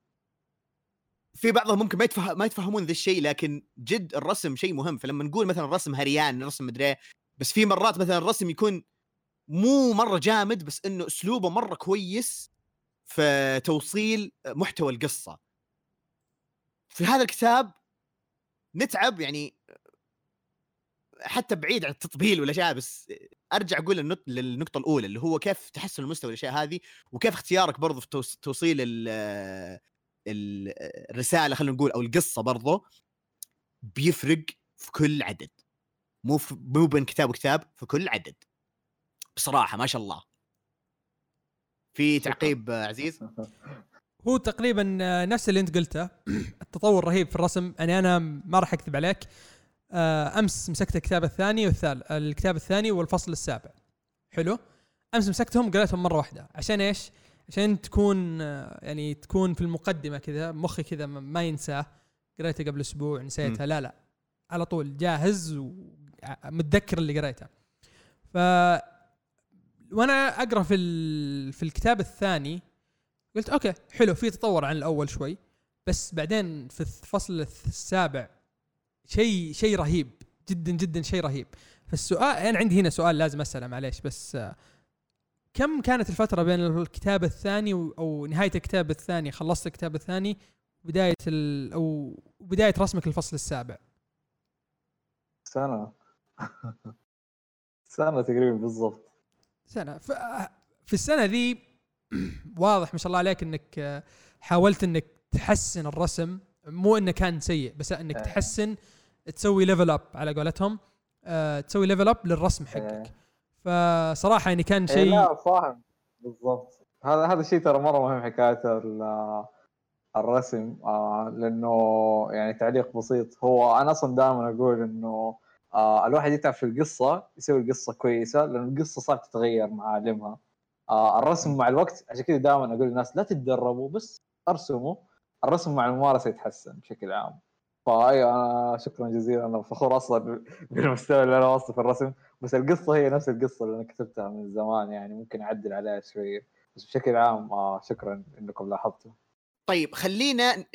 في بعضهم ممكن ما يتفهم ما يتفهمون ذا الشيء لكن جد الرسم شيء مهم. فلما نقول مثلا الرسم هريان الرسم مدري إيه، بس في مرات مثلا الرسم يكون مو مرة جامد بس إنه أسلوبه مرة كويس في توصيل محتوى القصة. في هذا الكتاب نتعب يعني حتى بعيد عن التطبيل والأشياء بس أرجع أقول للنقطة الأولى اللي هو كيف تحسن المستوى الأشياء هذه وكيف اختيارك برضو في توص- توصيل الرسالة خلينا نقول أو القصة برضو بيفرق في كل عدد. مو في مو بين كتاب وكتاب في كل عدد. بصراحة ما شاء الله. في. تعقيب عزيز؟ هو تقريبا نفس اللي أنت قلته. التطور رهيب في الرسم. يعني أنا ما راح أكذب عليك. آه، أمس مسكت الكتاب الثاني والثالث الكتاب الثاني والفصل السابع. حلو؟ أمس مسكتهم قريتهم مرة واحدة. عشان إيش؟ عشان تكون يعني تكون في المقدمة كذا مخي كذا ما- ينساه. قريته قبل أسبوع نسيتها. لا لا. على طول جاهز ومتذكر اللي قريته. ف وأنا أقرأ في ال... في الكتاب الثاني. قلت أوكي حلو في تطور عن الأول شوي. بس بعدين في الفصل السابع شيء شيء رهيب. جدا جدا شيء رهيب. فالسؤال أنا عندي هنا سؤال لازم أسأله معليش بس آه، كم كانت الفترة بين الكتاب الثاني و- أو نهاية الكتاب الثاني خلصت الكتاب الثاني بداية ال أو بداية رسمك للفصل السابع؟ سنة. سنة تقريبا بالضبط. سنة. في السنة ذي واضح ما شاء الله عليك إنك آه، حاولت إنك تحسن الرسم. مو إنه كان سيء بس إنك آه. تحسن تسوي level up على قولتهم آه، تسوي level up للرسم حقك. فصراحة يعني كان إيه شيء لا فاهم بالضبط. هذا هذا الشيء ترى مرة مهم حكايه ال- الرسم. آه لأنه يعني تعليق بسيط. هو أنا أصلا دائما أقول إنه آه الواحد يتعب في القصة يسوي القصة كويسة لأن القصة صارت تتغير مع عالمها. آه الرسم مع الوقت عشان كذا دائما أقول للناس لا تتدربوا بس أرسموا. الرسم مع الممارسة يتحسن بشكل عام. فأيوة أنا شكرا جزيلا. أنا فخور أصلا بالمستوى اللي أنا واصله في الرسم. بس القصة هي نفس القصة اللي أنا كتبتها من زمان يعني ممكن أعدل عليها شوية. بس بشكل عام آه شكرا إنكم لاحظتوا. طيب خلينا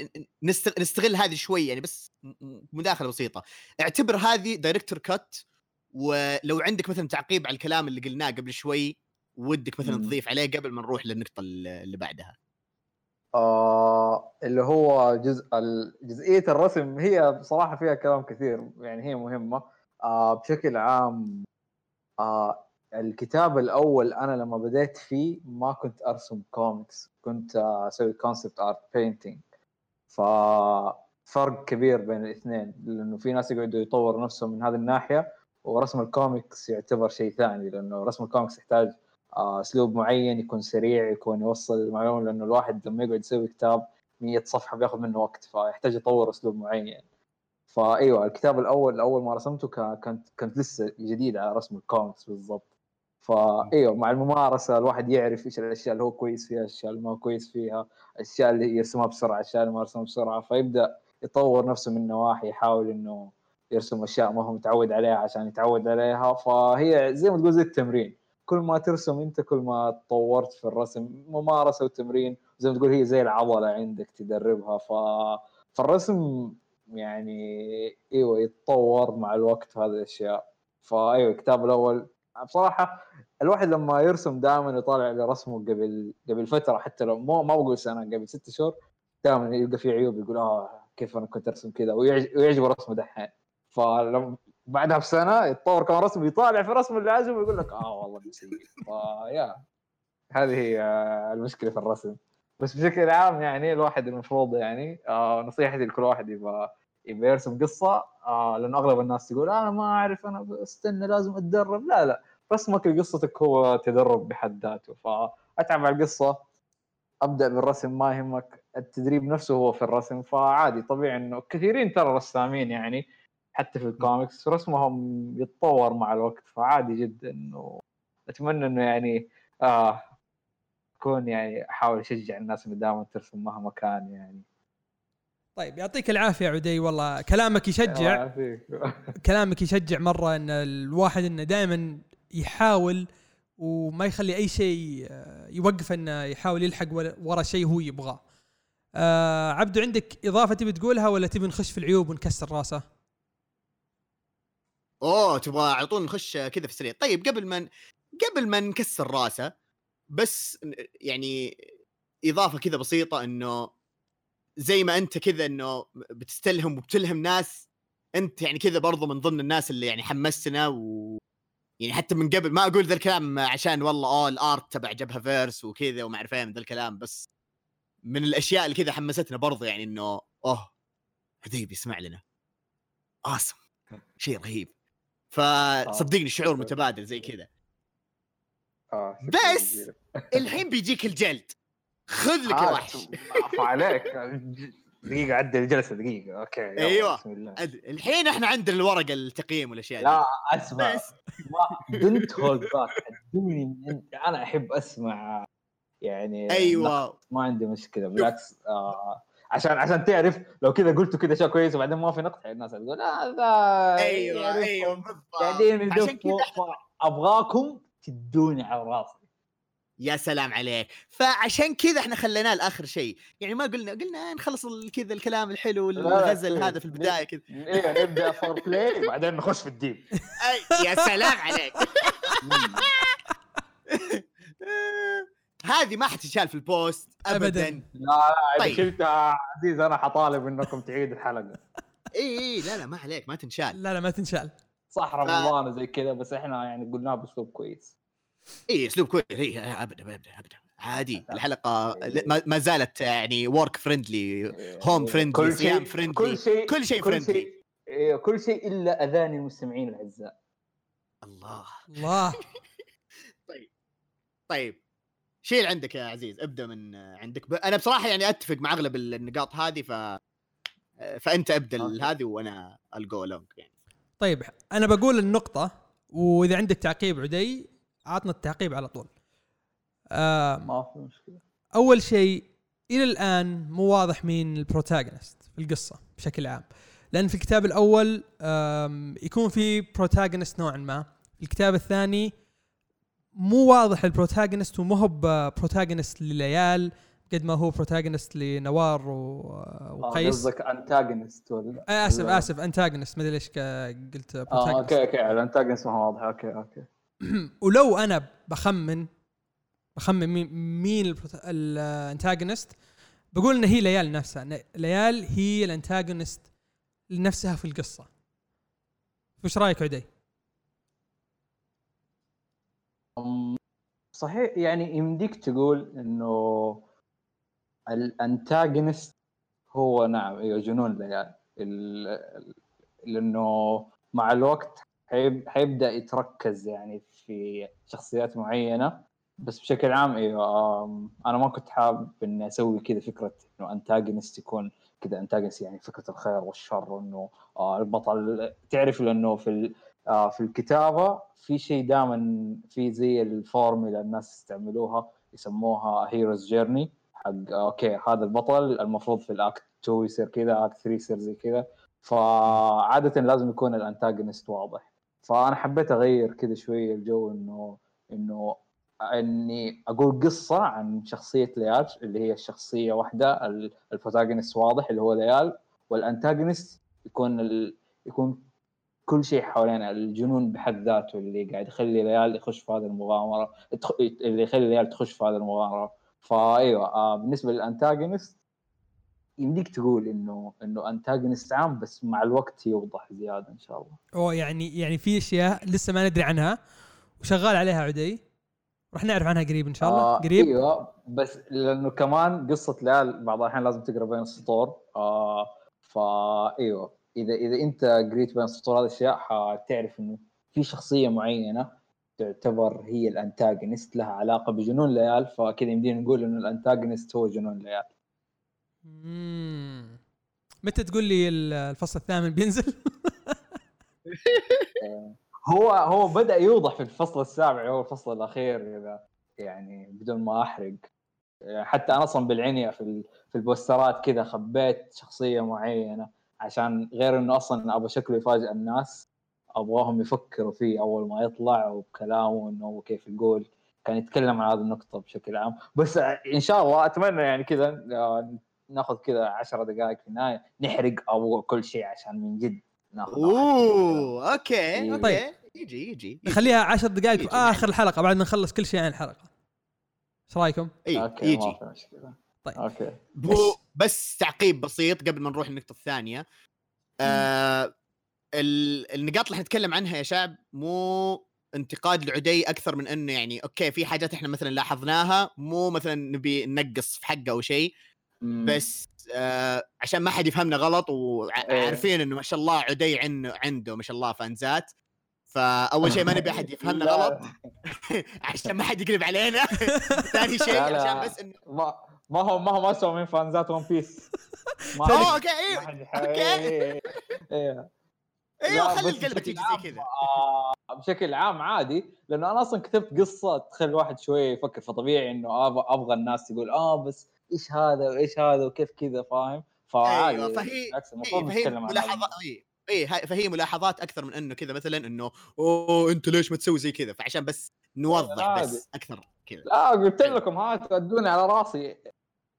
نستغل هذه شوي يعني بس مداخلة بسيطة. اعتبر هذه director cut ولو عندك مثلا تعقيب على الكلام اللي قلناه قبل شوي ودك مثلا. تضيف عليه قبل ما نروح للنقطة ال- اللي بعدها. آه اللي هو جزء جزئية الرسم هي بصراحة فيها كلام كثير يعني هي مهمة. آه بشكل عام آه الكتاب الأول أنا لما بديت فيه ما كنت أرسم كوميكس كنت آه، أسوي concept art painting ف فرق كبير بين الاثنين لأنه في ناس يقعدوا يطوروا نفسهم من هذه الناحية ورسم الكوميكس يعتبر شيء ثاني لأنه رسم الكوميكس يحتاج أسلوب معين يكون سريع يكون يوصل المعلومه لأنه الواحد لما يقعد يسوي كتاب 100 صفحة بياخذ منه وقت فيحتاج يطور أسلوب معين. فايوه الكتاب الأول اول ما رسمته كا- كانت كانت لسه جديد على رسم الكوميكس بالضبط. فايوه مع الممارسة الواحد يعرف إيش الأشياء اللي هو كويس فيها الأشياء اللي ما هو كويس فيها الأشياء اللي يرسمها بسرعة الأشياء اللي ما يرسمها بسرعة. فيبدأ يطور نفسه من نواحي يحاول إنه يرسم أشياء ما هو متعود عليها عشان يتعود عليها. فهي زي ما تقول زي التمرين. كل ما ترسم انت كل ما تطورت في الرسم ممارسة وتمرين زي ما تقول هي زي العضلة عندك تدربها. ف فالرسم يعني إيوه يتطور مع الوقت وهذه الأشياء. فايوه الكتاب الأول. بصراحة الواحد لما يرسم دائما يطالع لرسمه قبل قبل فترة حتى لو مو ما بقول سنة قبل ست شهور دائما يلقى فيه عيوب يقول آه كيف أنا كنت أرسم كذا ويعج- ويعجبه رسمه دحين. فلما بعدها بسنة يتطور كمان رسم يطالع في رسمه اللي عجبه ويقول لك آه والله سيء فيا. هذه هي المشكلة في الرسم. بس بشكل عام يعني الواحد المفروض يعني آه نصيحتي لكل واحد يبغى يبغى يرسم قصة آه لأنه أغلب الناس تقول أنا ما أعرف أنا استنى لازم أتدرب. لا لا. رسمك لقصتك هو تدرب بحد ذاته. فأتعب على القصة أبدأ بالرسم ما يهمك. التدريب نفسه هو في الرسم فعادي. طبيعي إنه كثيرين ترى رسامين يعني حتى في الكوميكس رسمهم يتطور مع الوقت فعادي جدا انه أتمنى إنه يعني آه اكون يعني أحاول أشجع الناس انه دائما ترسم مهما كان يعني طيب يعطيك العافية عدي والله كلامك يشجع. كلامك يشجع مرة إن الواحد إنه دائما يحاول وما يخلي أي شيء آه، يوقف إنه يحاول يلحق ورا- ورا شيء هو يبغاه. آه عبدو عندك إضافة تبي تقولها ولا تبي نخش في العيوب ونكسر راسه؟ أوه تبغى على طول نخش كذا في السريع. طيب قبل ما قبل ما نكسر راسه بس يعني إضافة كذا بسيطة إنه زي ما أنت كذا إنه بتستلهم وبتلهم ناس أنت يعني كذا برضو من ضمن الناس اللي يعني حمستنا و يعني حتى من قبل ما أقول ذا الكلام عشان والله آه ال art تبع جبهة verse وكذا وما أعرف من ذا الكلام بس من الأشياء اللي كذا حمستنا برضو يعني إنه أوه عدي بيسمع لنا. awesome شيء رهيب. فصدقني شعور متبادل زي كذا. آه، بس. الحين بيجيك الجلد. خذ لك آه، وحش عفو عليك. دقيقة عدل الجلسة دقيقة. okay أيوة. بسم الله. الحين إحنا عندنا الورقة التقييم والأشياء دي. لا أسمع. بس. ما don't hold back من- أنا أحب أسمع يعني أيوه. ما عندي مشكلة. بالعكس آه عشان عشان تعرف لو كذا قلتوا كذا شيء كويس وبعدين ما في نقد الناس تقول هذا أيوه يعرف أيوه بالضبط. قاعدين عشان كذا أبغاكم تدوني على راسي. يا سلام عليك. فعشان كذا إحنا خليناه لآخر شيء. يعني ما قلنا قلنا نخلص كذا الكلام الحلو لا، لا، الغزل إيه، هذا في البداية كذا. إيه نبدأ foreplay وبعدين نخش في ال deep يا سلام عليك. هذه ما حتشال في ال post ابدا, أبداً. لا لا إذا طيب. شلتها عزيز أنا حطالب إنكم تعيدوا الحلقة. إي إي لا لا ما عليك ما تنشال. لا لا ما تنشال. صح رمضان وزي كذا بس إحنا يعني قلناه بأسلوب كويس. إي أسلوب كويس. إي ابدا ابدا ابدا. عادي الحلقة ما- ما زالت يعني work friendly home friendly كل صيام شيء friendly كل شيء كل شيء كل friendly. شيء إيه، كل شيء إلا اذاني المستمعين الأعزاء. الله. الله. طيب. شيل عندك يا عزيز ابدأ من عندك. ب... أنا بصراحة يعني أتفق مع أغلب النقاط هذه ف فأنت أبدأ. هذه وأنا الجو long يعني. طيب أنا بقول النقطة وإذا عندك تعقيب عدي عطنا التعقيب على طول. آه ما في مشكلة. أول شيء إلى الآن مو واضح مين ال protagonist في القصة بشكل عام. لأن في الكتاب الأول يكون في protagonist نوعا ما. في الكتاب الثاني مو واضح ال protagonist ومو هو protagonist لليال قد ما هو protagonist لنوار و- آه، وقيس. قصدك antagonist ولا آه، آسف ولا- آسف antagonist ما أدري ليش قلت آه protagonist. أوكي أوكي الانتاجونست ما هو واضح. okay okay. ولو أنا بخمن بخمن مين مين ال antagonist بقول إن هي ليال نفسها. ليال هي ال antagonist لنفسها في القصة. وش رأيك عدي؟ أم، صحيح يعني يمديك تقول إنه الانتاجونست هو نعم أيوه جنون ليال ال- ال- لأنه مع الوقت حيب حيبدأ يتركز يعني في شخصيات معينة. بس بشكل عام أيوه أنا ما كنت حابب إني أسوي كذا فكرة إنه انتاجونست يكون كذا انتاجونست يعني فكرة الخير والشر وإنه آه البطل تعرف لأنه في آه في الكتابة في شيء دائما في زي الفورمولا الناس يستعملوها يسموها hero's journey حق okay هذا البطل المفروض في ال act 2 يصير كذا act 3 يصير زي كذا. فعاده لازم يكون ال antagonist واضح. فأنا حبيت أغير كذا شوية الجو إنه إنه إني أقول قصة عن شخصية ليال اللي هي الشخصيه واحدة ال- ال protagonist واضح اللي هو ليال وال antagonist يكون ال... يكون كل شيء حوالينا الجنون بحد ذاته اللي قاعد يخلي ليال يخش في هذه المغامرة اللي يخلي ليال تخش في هذه المغامرة. فايوه آه بالنسبة لل antagonist يمديك تقول إنه إنه antagonist عام بس مع الوقت يوضح زيادة إن شاء الله. أو يعني يعني في أشياء لسه ما ندري عنها وشغال عليها عدي راح نعرف عنها قريب إن شاء الله. آه قريب؟ أيوه بس لأنه كمان قصة ليال بعض الأحيان لازم تقرأ بين السطور آه فا أيوه. إذا إذا أنت قريت بين السطور هذه الأشياء حتعرف إنه في شخصية معينة تعتبر هي ال antagonist لها علاقة بجنون ليال فكذا يمدينا نقول إنه ال antagonist هو جنون ليال مم. متى تقول لي ال- الفصل الثامن بينزل؟ هو هو بدأ يوضح في الفصل السابع هو الفصل الأخير إذا يعني بدون ما أحرق حتى أنا أصلا بالعنية في في البوسترات كذا خبيت شخصية معينة عشان غير إنه أصلا أبغى شكله يفاجئ الناس أبغاهم يفكروا فيه أول ما يطلع وبكلامه إنه هو كيف يقول كان يتكلم عن هذه النقطة بشكل عام بس إن شاء الله أتمنى يعني كذا آه، ناخذ كذا 10 دقائق في النهاية نحرق أبغى كل شيء عشان من جد ناخذ. أوه okay إيه. okay يجي يجي يجي. نخليها عشر دقائق في. آخر الحلقة بعد ما نخلص كل شيء عن الحلقة إيش رأيكم؟ اي يجي طيب. okay هو بس تعقيب بسيط قبل ما نروح النقطة الثانية آه ال- النقاط اللي حنتكلم عنها يا شعب مو انتقاد لعدي أكثر من إنه يعني okay في حاجات إحنا مثلا لاحظناها مو مثلا نبي ننقص في حقه أو شيء. بس آه عشان ما حد يفهمنا غلط إيه. وعارفين إنه ما شاء الله عدي عنده عنده ما شاء الله fanزات فأول شيء ما نبي أحد يفهمنا غلط عشان ما حد يقلب علينا ثاني شيء. عشان بس إنه ما ما هو ما هو ما سوى من fanزات One Piece. ما اوه okay أيوه إيه. أيوه لا، خلي القلبة تيجي زي كذا. آه، بشكل عام عادي لأنه أنا أصلا كتبت قصة تخلي الواحد شوية يفكر فطبيعي إنه أبغى الناس تقول آه بس إيش هذا وإيش هذا وكيف كذا. فاهم؟ فعادي أيوه فهي إيه فهي ملاحظات أي فهي ملاحظات أكثر من إنه كذا مثلا إنه أوه انت ليش ما تسوي زي كذا؟ فعشان بس نوضح. بس أكثر كذا. لا قلت لكم هاتوا ادوني على رأسي.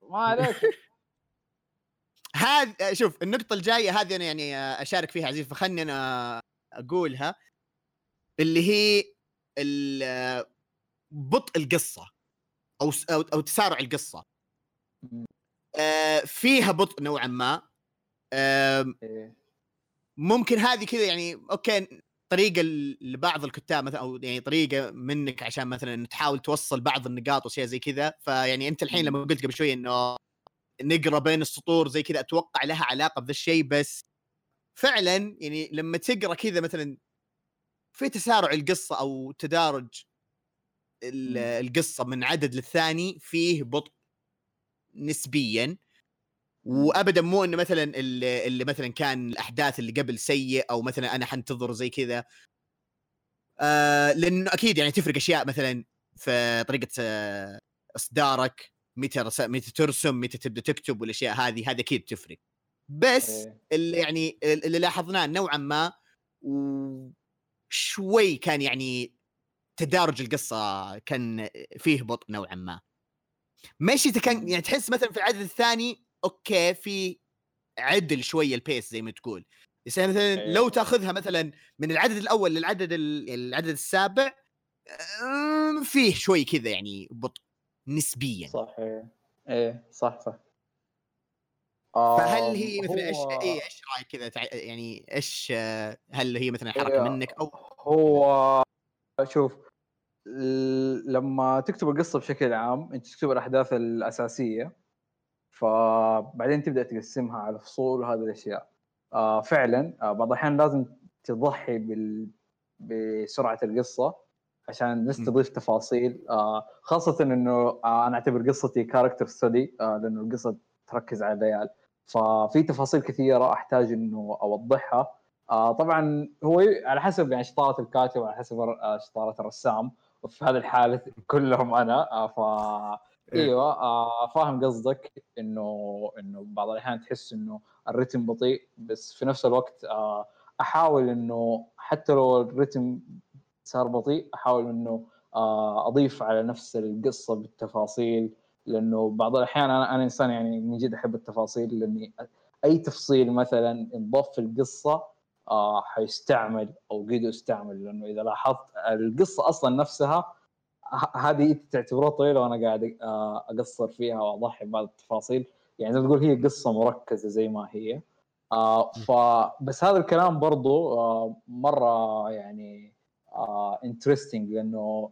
ما عليك. هذا شوف النقطة الجاية هذه أنا يعني أشارك فيها عزيز فخلني أنا أقولها اللي هي بطء القصة أو س- أو أو تسارع القصة. آه، فيها بطء نوعا ما. إيه. ممكن هذه كذا يعني أوكي طريقة لبعض الكتاب مثلا أو يعني طريقة منك عشان مثلا تحاول توصل بعض النقاط واشياء زي كذا. فيعني أنت الحين لما قلت قبل شوي إنه نقرأ بين السطور زي كذا أتوقع لها علاقة بذا الشيء بس فعلا يعني لما تقرأ كذا مثلا في تسارع القصة أو تدارج. القصة من عدد للثاني فيه بطء نسبيا. وابدا مو إنه مثلا اللي, اللي مثلا كان الأحداث اللي قبل سيء أو مثلا أنا حنتظر زي كذا. آه لأنه أكيد يعني تفرق أشياء مثلا في طريقة آه إصدارك متى رس... متى ترسم متى تبدأ تكتب والأشياء هذه هذه أكيد تفرق. بس إيه. اللي يعني اللي لاحظناه نوعا ما وشوي كان يعني تدارج القصة كان فيه بطء نوعا ما. ماشي كان يعني تحس مثلا في العدد الثاني okay في عدل شوية ال pace زي ما تقول. بس يعني مثلا إيه. لو تأخذها مثلا من العدد الأول للعدد ال- العدد السابع أم، فيه شوي كذا يعني بطء نسبيا. صح إيه صح صح. فهل آم، هي مثلا إيش هو- إيه إيش رأيك كذا تع- يعني إيش آه، هل هي مثلا حركة إيه، منك أو؟ هو شوف لما تكتب القصة بشكل عام أنت تكتب الأحداث الأساسية فبعدين تبدأ تقسمها على فصول وهذه الأشياء. آه فعلا آه بعض الأحيان لازم تضحي بال... بسرعة القصة عشان بس. تضيف تفاصيل. آه خاصة إنه آه أنا أعتبر قصتي كاركتر ستدي آه لأنه القصة تركز على العيال ففي تفاصيل كثيرة أحتاج إنه أوضحها. آه طبعا هو على حسب يعني شطارة الكاتب وعلى حسب آه شطارة الرسام. وفي هذه الحاله كلهم أنا. آه ف إيوه آه فاهم قصدك. إنه إنه بعض الأحيان تحس إنه الرتم بطيء بس في نفس الوقت آه أحاول إنه حتى لو الرتم صار بطيء أحاول إنه آه أضيف على نفس القصة بالتفاصيل. لأنه بعض الأحيان أنا أنا إنسان يعني من جد أحب التفاصيل. لأني أي تفصيل مثلا انضاف في القصة آه حيستعمل أو قد يستعمل. لأنه إذا لاحظت القصة أصلا نفسها هذه إنت تعتبرها طويله وأنا قاعد أقصر فيها وأضحي ببعض التفاصيل. يعني زي ما تقول هي قصة مركزة زي ما هي. آه فبس هذا الكلام برضو آه مرة يعني آه interesting لأنه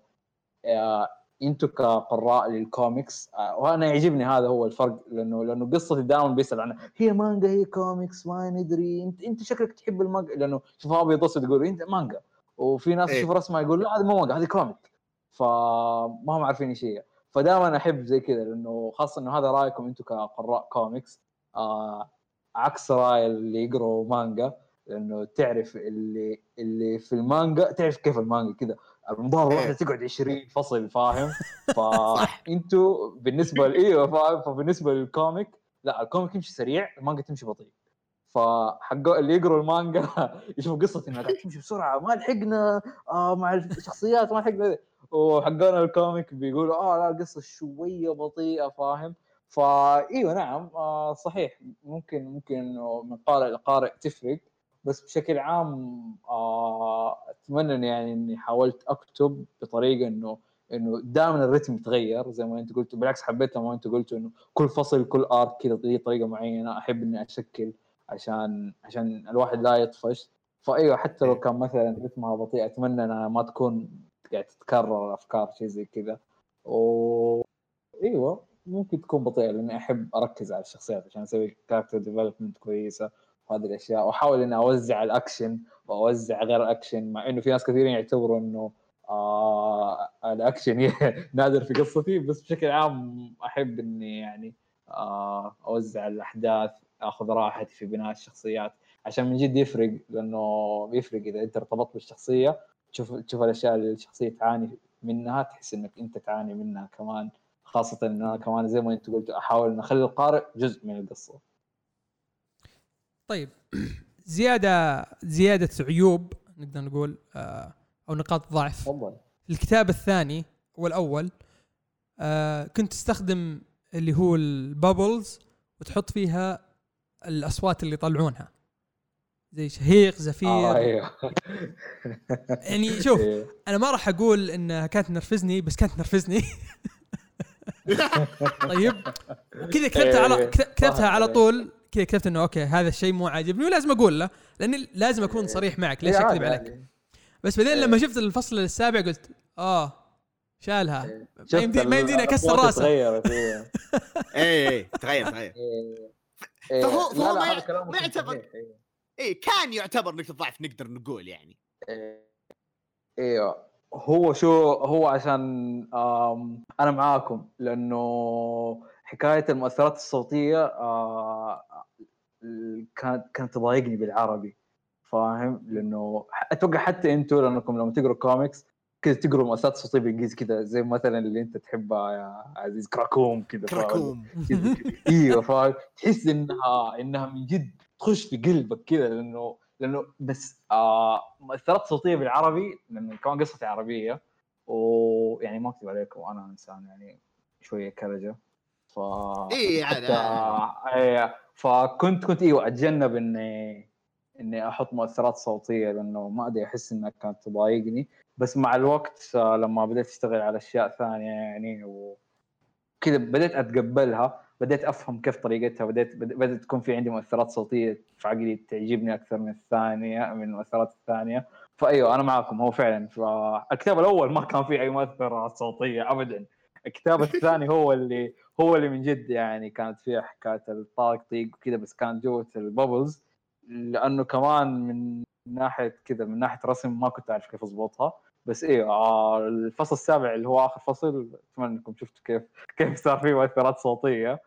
آه أنتوا كقراء للكوميكس آه وأنا يعجبني هذا هو الفرق لأنه لأنه قصتي دائما بيسأل عنها. هي مانجا هي كوميكس ما ندري إنت إنت شكلك تحب المانجا؟ لأنه شوف ابيض اسود يقول إنت مانجا. وفي ناس إيه. تشوف رسمه يقول لا هذه مو مانجا هذه comic فما هم عارفين إيش هي. فدائما أحب زي كذا لأنه خاصة إنه هذا رأيكم أنتم كقراء كوميكس آه عكس رأي اللي يقروا مانجا لأنه تعرف اللي اللي في المانجا تعرف كيف المانجا كذا. المباراه. الواحده تقعد 20 فصل فاهم؟ فانتوا بالنسبة إيوه فاهم؟ فبالنسبة لل comic لا ال comic يمشي سريع المانجا تمشي بطيء. فحق اللي يقروا المانجا يشوفوا قصة إنها قاعد تمشي بسرعة ما لحقنا آه مع الشخصيات ما لحقنا. وحقنا ال comic بيقولوا آه لا القصة شوية بطيئة فاهم؟ فايوه نعم آه صحيح. ممكن ممكن إنه من قارئ لقارئ تفرق. بس بشكل عام آه أتمنى يعني إني حاولت أكتب بطريقة إنه إنه دائما الرتم يتغير زي ما أنت قلت بالعكس حبيت لما أنت قلت إنه كل فصل كل arc كذا ليه طريقة معينة. أحب إني أشكل عشان عشان الواحد لا يطفش. فايوه حتى لو كان مثلا رتمها بطيء أتمنى إنها ما تكون قاعد تتكرر افكار شيء زي كذا. و إيوه ممكن تكون بطيئة لأني أحب أركز على الشخصيات عشان أسوي character development كويسة وهذه الأشياء. وأحاول إني أوزع الأكشن وأوزع غير اكشن مع إنه في ناس كثيرين يعتبروا إنه آه الأكشن نادر في قصتي بس بشكل عام أحب إني يعني آه أوزع الأحداث آخذ راحتي في بناء الشخصيات. عشان من جد يفرق لأنه بيفرق إذا أنت ارتبطت بالشخصية تشوف تشوف الأشياء اللي الشخصية تعاني منها تحس إنك أنت تعاني منها كمان خاصة إن أنا كمان زي ما أنت قلت أحاول ان أخلي القارئ جزء من القصة. طيب زيادة زيادة عيوب نقدر نقول آه، أو نقاط ضعف. تفضل. الكتاب الثاني والأول آه كنت تستخدم اللي هو البابلز وتحط فيها الأصوات اللي يطلعونها. زي شهيق زفير آه أيوه يعني شوف إيه. أنا ما راح أقول إنها كانت تنرفزني بس كانت تنرفزني طيب كذا كتبتها على إيه، كت- كتبتها على عليك. طول كذا كتبت إنه okay هذا الشيء مو عاجبني ولازم أقول له لأني لازم أكون صريح معك ليش إيه، اكذب عليك. بس بعدين إيه. لما شفت الفصل السابع قلت آه شالها إيه. ما شفت يمدي- ما يمديني أكسر راسه تغيرت إيه. اي اي تغير تغير إيه. إيه. فهو- فهو ما يعتبر- إيه. اي كان يعتبر نقطه ضعف نقدر نقول يعني. أيوه هو شو هو عشان أنا معاكم لأنه حكاية المؤثرات الصوتية آه كانت كانت تضايقني بالعربي فاهم لأنه أتوقع حتى أنتم لأنكم لما تقروا كوميكس كذا تقروا مؤثرات صوتيه بالإنجليزي كذا زي مثلا اللي أنت تحبها يا عزيز كراكوم كذا؟ كراكوم. إيوه فاهم تحس إنها إنها من جد تخش في قلبك كذا لأنه لأنه بس آه مؤثرات صوتية بالعربي لأنه كمان قصتي عربية ويعني ما أكذب عليكم أنا إنسان يعني شوية كرجة ف اي. حتى- إيه، فكنت كنت أيوه اتجنب إني إني أحط مؤثرات صوتية لأنه ما أدري أحس إنها كانت تضايقني بس مع الوقت آه، لما بديت أشتغل على أشياء ثانية يعني وكذا بديت أتقبلها بديت أفهم كيف طريقتها بديت بد- بدأت تكون في عندي مؤثرات صوتية في عقلي تعجبني أكثر من الثانية من المؤثرات الثانية. فأيوه أنا معكم هو فعلا. فالكتاب الأول ما كان فيه أي مؤثرات صوتية ابدا. الكتاب الثاني هو اللي هو اللي من جد يعني كانت فيها حكاية الطاق طيق وكذا بس كان جوة الببلز لأنه كمان من ناحية كذا من ناحية رسم ما كنت أعرف كيف أضبطها. بس أيوه آه الفصل السابع اللي هو آخر فصل أتمنى إنكم شفتوا كيف كيف صار فيه مؤثرات صوتية.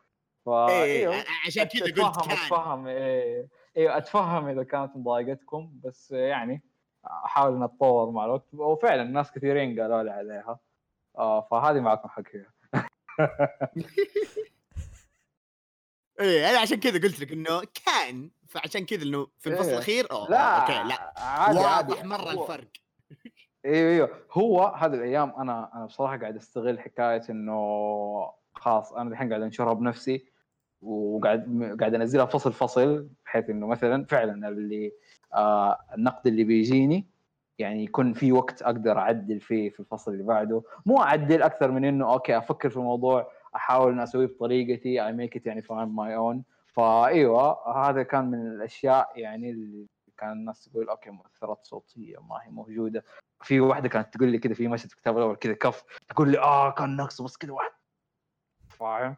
فا إيه أيوه عشان كذا قلت كان. أتفهم إيه أيوه أتفهم إذا كانت مضايقتكم بس يعني أحاول ان أتطور مع الوقت. وفعلا ناس كثيرين قالوا لي عليها. آه فهذه معكم حقيقه إيه أنا عشان كذا قلت لك إنه كان فعشان كذا إنه في الفصل إيه. الأخير أوه لا أوكي لا. عادي واضح مرة الفرق. أيوه أيوه هو هذه الأيام أنا أنا بصراحة قاعد أستغل حكاية إنه خلاص أنا الحين قاعد أنشرها بنفسي وقاعد قاعد أنزلها فصل فصل بحيث إنه مثلا فعلا اللي آه النقد اللي بيجيني يعني يكون في وقت أقدر أعدل فيه في الفصل اللي بعده. مو أعدل أكثر من إنه okay أفكر في الموضوع أحاول ان أسويه بطريقتي I make it يعني فاهم my own فايوه هذا كان من الأشياء يعني اللي كان الناس تقول okay مؤثرات صوتية ما هي موجودة. في واحدة كانت تقول لي كذا في مشهد في الكتاب الأول كذا كف تقول لي آه كان ناقصه بس كذا واحد. فاهم؟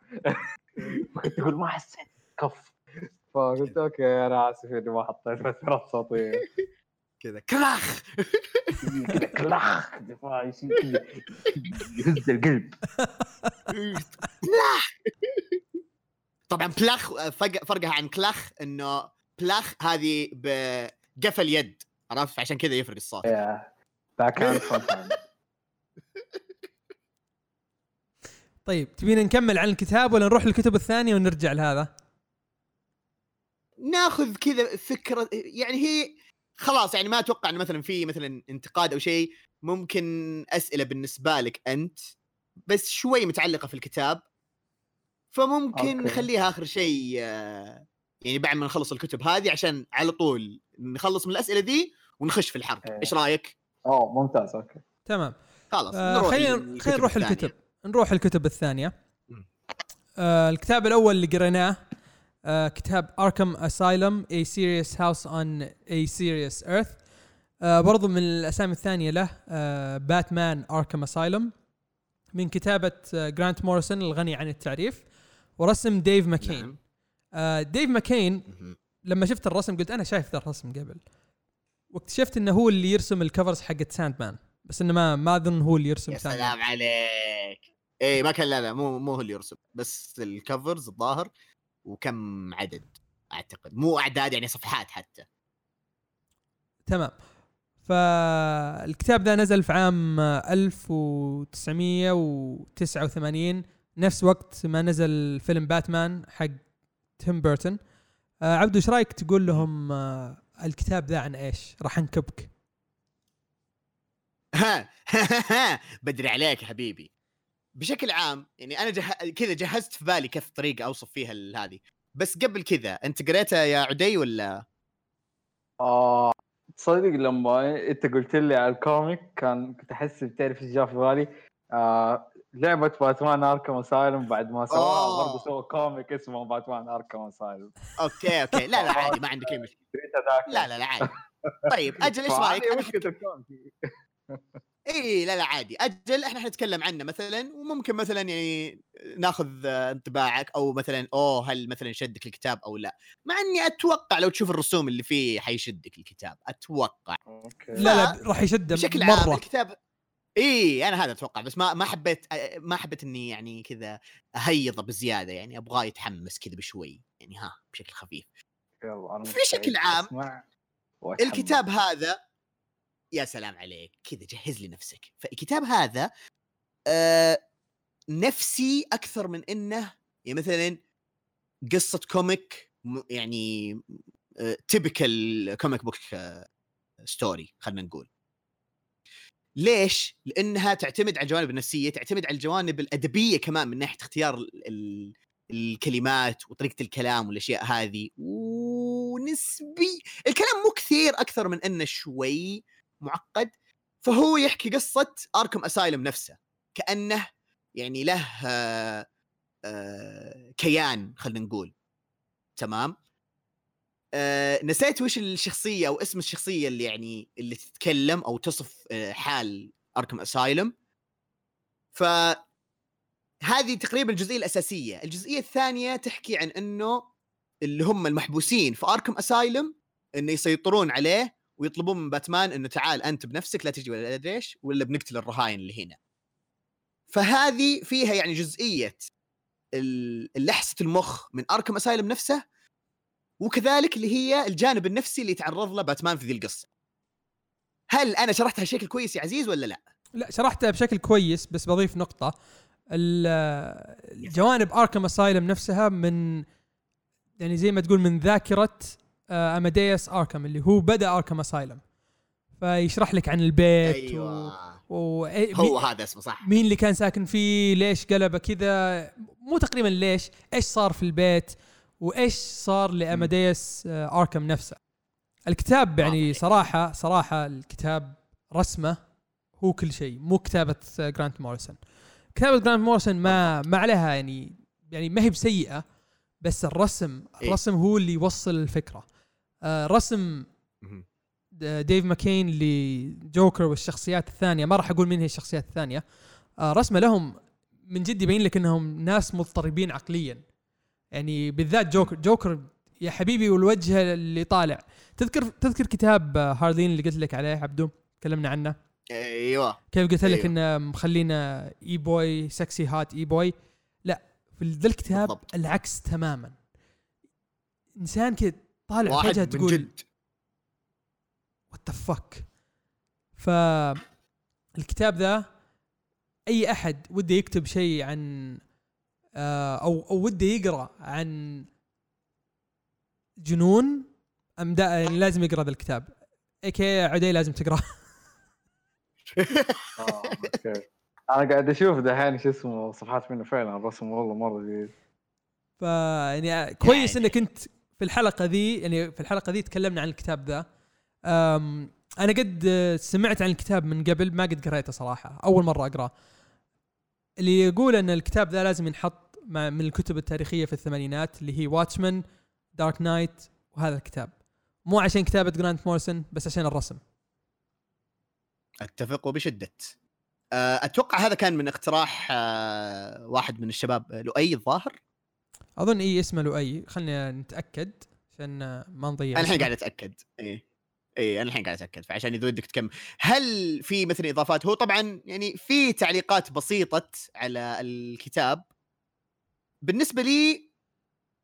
كنت تقول ما حسيت كف. فقلت أوكي أنا آسف إني ما حطيت مؤثرات صوتية. كذا كلاخ. كذا كلاخ. يهز القلب بلاخ طبعا فرق فرقها عن كلاخ إنه بلاخ هذه بقفل يد عرفت عشان كذا يفرق الصوت طيب تبينا نكمل عن الكتاب ولا نروح للكتب الثانية ونرجع لهذا؟ ناخذ كذا فكرة يعني هي خلاص يعني ما أتوقع انه مثلا في مثلا انتقاد أو شيء ممكن أسئلة بالنسبة لك أنت بس شوي متعلقة في الكتاب فممكن أوكي. نخليها آخر شيء آه، يعني بعد ما نخلص الكتب هذه عشان على طول نخلص من الأسئلة دي ونخش في الحرق إيه. إيش رأيك؟ أوه ممتاز okay. تمام. خلاص آه نروح خلينا خلينا نروح الثانية. الكتب. نروح الكتب الثانية. آه الكتاب الأول اللي قريناه آه كتاب Arkham Asylum A Serious House on A Serious Earth. آه برضو من الأسامي الثانية له آه باتمان Arkham Asylum من كتابة آه جرانت موريسون الغني عن التعريف ورسم ديف ماكين نعم. آه ديف ماكين. لما شفت الرسم قلت أنا شايف ذا الرسم قبل. واكتشفت إنه هو اللي يرسم ال covers حقت Sandman بس إنه ما ما أظن هو اللي يرسم يا سا- سلام عليك. إيه ما كان لا لا مو مو هو اللي يرسم بس ال covers الظاهر وكم عدد أعتقد. مو أعداد يعني صفحات حتى. تمام. فالكتاب ذا نزل في عام 1989 نفس وقت ما نزل فيلم باتمان حق تيم بيرتون. آه عبدو إيش رأيك تقول لهم آه الكتاب ذا عن إيش؟ راح أنكبك. ها بدري عليك يا حبيبي. بشكل عام يعني أنا جه... كذا جهزت في بالي كيف طريقة أوصف فيها ال- هذه. بس قبل كذا أنت قريتها يا عدي ولا؟ آه تصدق لما أنت قلت لي على ال comic كان كنت أحس بتعرف إيش جاء في بالي. آه لعبة باتمان Arkham Asylum بعد ما سواها أوه. برضه سوى comic اسمه باتمان Arkham Asylum okay okay. لا لا عادي ما عندك اي مشكله لا لا لا عادي. طيب أجل إيش رأيك؟ مشكلة ال comic إي لا لا عادي. أجل إحنا حنتكلم عنه مثلا وممكن مثلا يعني ناخذ آه، انطباعك أو مثلا أوه هل مثلا شدك الكتاب أو لا. مع إني أتوقع لو تشوف الرسوم اللي فيه حيشدك الكتاب. أتوقع. okay. لا لا راح يشد بشكل عام مره الكتاب إي أنا هذا أتوقع بس ما ما حبيت ما حبيت إني يعني كذا أهيبه بزيادة يعني ابغاه يتحمس كذا بشوي يعني ها بشكل خفيف. يلا أنا بشكل عام،. الكتاب هذا يا سلام عليك كذا جهز لي نفسك. فالكتاب هذا آه نفسي أكثر من إنه يعني مثلا قصة comic يعني typical comic book story خلينا نقول. ليش؟ لأنها تعتمد على الجوانب النفسية، تعتمد على الجوانب الأدبية كمان من ناحية اختيار ال- ال- الكلمات وطريقة الكلام والأشياء هذه. ونسبي الكلام مو كثير أكثر من إنه شوي معقد. فهو يحكي قصة اركم اسايلم نفسه. كأنه يعني له آه، آه، كيان خلينا نقول. تمام؟ آه، نسيت وش الشخصية أو اسم الشخصية اللي يعني اللي تتكلم أو تصف آه، حال اركم اسايلم ف هذه تقريبا الجزئية الأساسية. الجزئية الثانية تحكي عن إنه اللي هم المحبوسين في اركم اسايلم إنه يسيطرون عليه ويطلبون من باتمان إنه تعال أنت بنفسك لا تجي ولا أدري إيش ولا بنقتل الرهاين اللي هنا. فهذه فيها يعني جزئية لحسه المخ من اركم اسايلم نفسه وكذلك اللي هي الجانب النفسي اللي يتعرض له باتمان في ذي القصة. هل أنا شرحتها بشكل كويس يا عزيز ولا لا؟ لا شرحتها بشكل كويس بس بضيف نقطة. ال- الجوانب اركم اسايلم نفسها من يعني زي ما تقول من ذاكرة آه، اماديوس اركم اللي هو بدأ اركم اسايلم فيشرح لك عن البيت أيوه. و... و... إيه- هو هذا اسمه صح؟ مين اللي كان ساكن فيه؟ ليش قلبه كذا؟ مو تقريبا ليش إيش صار في البيت؟ وإيش صار لاماديوس آه، آركم نفسه؟ الكتاب يعني واضح. صراحة صراحة الكتاب رسمه هو كل شيء مو كتابة آه، جرانت موريسون. كتابة جرانت موريسون ما ما عليها يعني يعني ما هي بسيئة بس الرسم إيه. الرسم هو اللي يوصل الفكرة. آه، رسم ديف ماكين لجوكر والشخصيات الثانية ما راح أقول مين هي الشخصيات الثانية. آه، رسمه لهم من جد يبين لك إنهم ناس مضطربين عقليا. يعني بالذات جوكر جوكر يا حبيبي والوجه اللي طالع. تذكر تذكر كتاب هارلين اللي قلت لك عليه عبدو؟ تكلمنا عنه. أيوه. كيف قلت لك أيوه. إنه مخلينا إي boy sexy hot إي boy؟ لا في ذا الكتاب بالضبط. العكس تماما. إنسان كذا طالع فجأة تقول جد. what the fuck ف الكتاب ذا أي أحد وده يكتب شيء عن أو أو وده يقرأ عن جنون أم يعني لازم يقرأ ذا الكتاب؟ اي أوكي عدي لازم تقراه آه، أنا قاعد أشوف دحين شو اسمه صفحات منه فعلا الرسم والله مرة جيد ف يعني كويس. إنك انت في الحلقة ذي يعني في الحلقة ذي تكلمنا عن الكتاب ذا. أنا قد آه، سمعت عن الكتاب من قبل ما قد قريته صراحة. أول مرة أقرأه. اللي يقول إن الكتاب ذا لازم ينحط مع من الكتب التاريخية في الثمانينات اللي هي Watchmen Dark Knight وهذا الكتاب. مو عشان كتابة جرانت موريسون بس عشان الرسم. أتفق وبشده آه، أتوقع هذا كان من اقتراح آه، واحد من الشباب آه، لؤي الظاهر. أظن إي اسمه لؤي. خلينا نتأكد عشان ما نضيع. الحين. قاعد اتاكد اي اي أنا الحين قاعد أتأكد فعشان إذا ودك تكمل. هل في مثلا إضافات؟ هو طبعا يعني في تعليقات بسيطة على الكتاب. بالنسبة لي